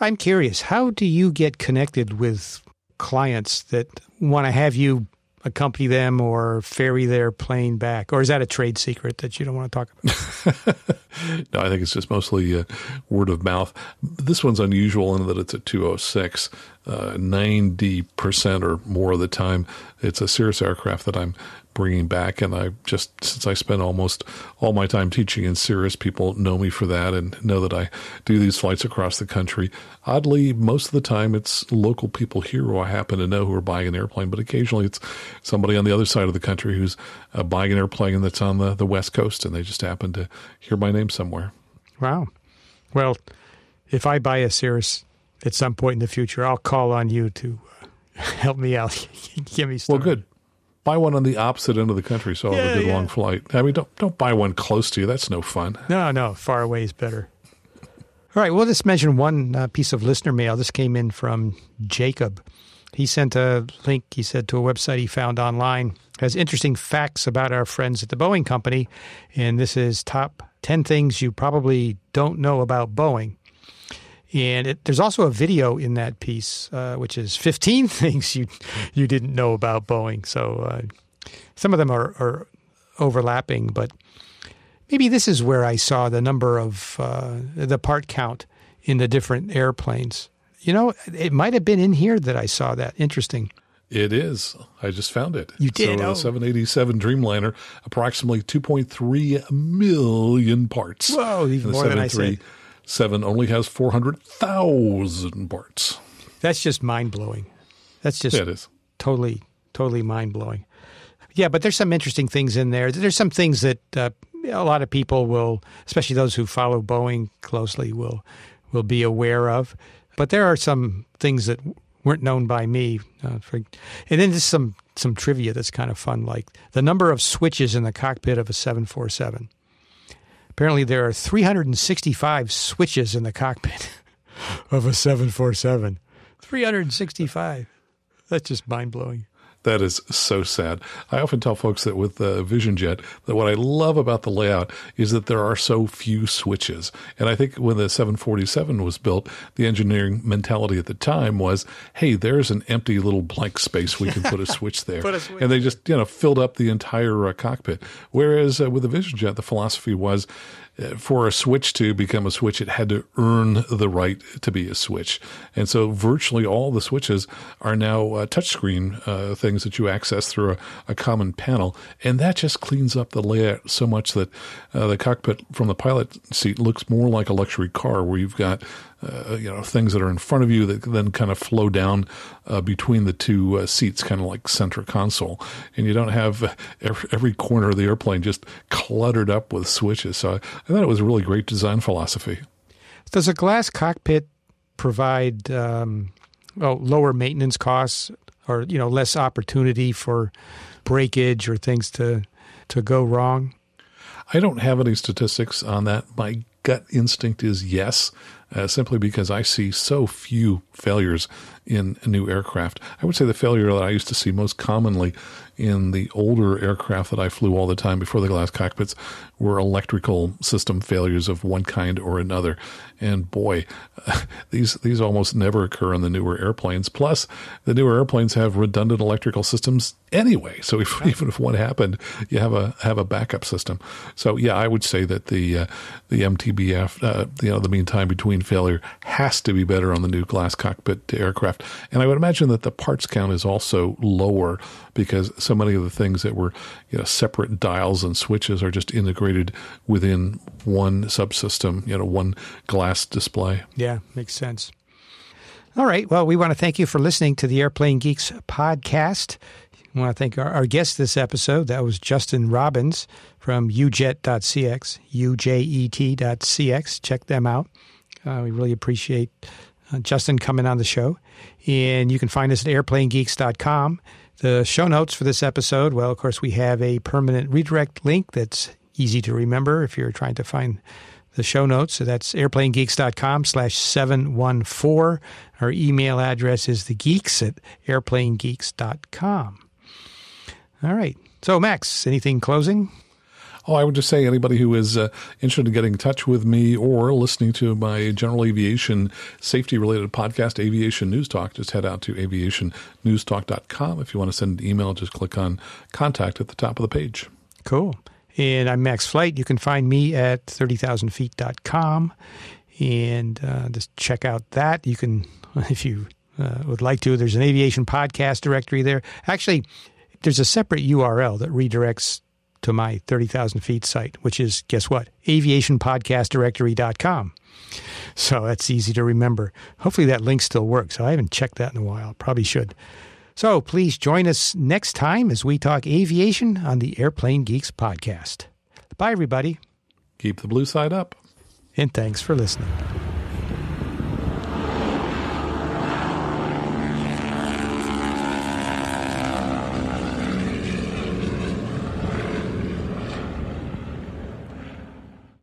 I'm curious, how do you get connected with clients that want to have you accompany them or ferry their plane back? Or is that a trade secret that you don't want to talk about? no, I think it's just mostly uh, word of mouth. This one's unusual in that it's a 206. Uh, 90% or more of the time, it's a Cirrus aircraft that I'm bringing back. And I just, since I spend almost all my time teaching in Cirrus, people know me for that and know that I do these flights across the country. Oddly, most of the time it's local people here who I happen to know who are buying an airplane, but occasionally it's somebody on the other side of the country who's uh, buying an airplane that's on the, the West Coast and they just happen to hear my name somewhere. Wow. Well, if I buy a Cirrus at some point in the future, I'll call on you to uh, help me out. Give me Well, good. Buy one on the opposite end of the country, so I'll have a good yeah. long flight. I mean, don't don't buy one close to you. That's no fun. No, no, far away is better. All right, we'll just mention one uh, piece of listener mail. This came in from Jacob. He sent a link, he said, to a website he found online. Has interesting facts about our friends at the Boeing Company. And this is top 10 things you probably don't know about Boeing. And it, there's also a video in that piece, uh, which is 15 things you you didn't know about Boeing. So uh, some of them are, are overlapping, but maybe this is where I saw the number of uh, the part count in the different airplanes. You know, it might have been in here that I saw that. Interesting. It is. I just found it. You did? So, Oh. uh, 787 Dreamliner, approximately 2.3 million parts. Whoa, even more than I said. 737 only has 400,000 parts. That's just mind blowing. That's just Yeah, it is. totally, totally mind blowing. Yeah, but there's some interesting things in there. There's some things that uh, a lot of people will, especially those who follow Boeing closely, will will be aware of. But there are some things that weren't known by me. Uh, for, and then just some some trivia that's kind of fun, like the number of switches in the cockpit of a 747. Apparently, there are 365 switches in the cockpit of a 747. 365. That's just mind blowing. That is so sad. I often tell folks that with the Vision Jet that what I love about the layout is that there are so few switches. And I think when the 747 was built, the engineering mentality at the time was, "Hey, there's an empty little blank space we can put a switch there," a switch. and they just you know filled up the entire uh, cockpit. Whereas uh, with the Vision Jet, the philosophy was. For a switch to become a switch, it had to earn the right to be a switch. And so virtually all the switches are now uh, touchscreen uh, things that you access through a, a common panel. And that just cleans up the layout so much that uh, the cockpit from the pilot seat looks more like a luxury car where you've got uh, you know things that are in front of you that then kind of flow down uh, between the two uh, seats, kind of like center console, and you don't have uh, every, every corner of the airplane just cluttered up with switches. So I, I thought it was a really great design philosophy. Does a glass cockpit provide um, lower maintenance costs or you know less opportunity for breakage or things to to go wrong? I don't have any statistics on that. My gut instinct is yes, uh, simply because I see so few failures in new aircraft. I would say the failure that I used to see most commonly in the older aircraft that I flew all the time before the glass cockpits were electrical system failures of one kind or another. And boy, these these almost never occur in the newer airplanes. Plus, the newer airplanes have redundant electrical systems anyway. So if, even if one happened, you have a have a backup system. So yeah, I would say that the uh, the MTBF, uh, you know, the mean time between failure has to be better on the new glass cockpit aircraft. And I would imagine that the parts count is also lower because so many of the things that were you know separate dials and switches are just integrated within one subsystem. You know, one glass display. Yeah, makes sense. All right. Well, we want to thank you for listening to the Airplane Geeks podcast. We want to thank our, our guest this episode. That was Justin Robbins from ujet.cx, ujet.cx. Check them out. Uh, we really appreciate uh, Justin coming on the show. And you can find us at airplanegeeks.com. The show notes for this episode, well, of course, we have a permanent redirect link that's easy to remember if you're trying to find the show notes. So that's airplanegeeks.com slash 714. Our email address is thegeeks at airplanegeeks.com. All right. So, Max, anything closing? Oh, I would just say anybody who is uh, interested in getting in touch with me or listening to my general aviation safety related podcast, Aviation News Talk, just head out to aviationnewstalk.com. If you want to send an email, just click on contact at the top of the page. Cool. And I'm Max Flight. You can find me at 30,000feet.com and uh, just check out that. You can, if you uh, would like to, there's an aviation podcast directory there. Actually, there's a separate URL that redirects to my 30,000 feet site, which is, guess what? aviationpodcastdirectory.com. So that's easy to remember. Hopefully that link still works. I haven't checked that in a while. Probably should. So please join us next time as we talk aviation on the Airplane Geeks podcast. Bye, everybody. Keep the blue side up. And thanks for listening.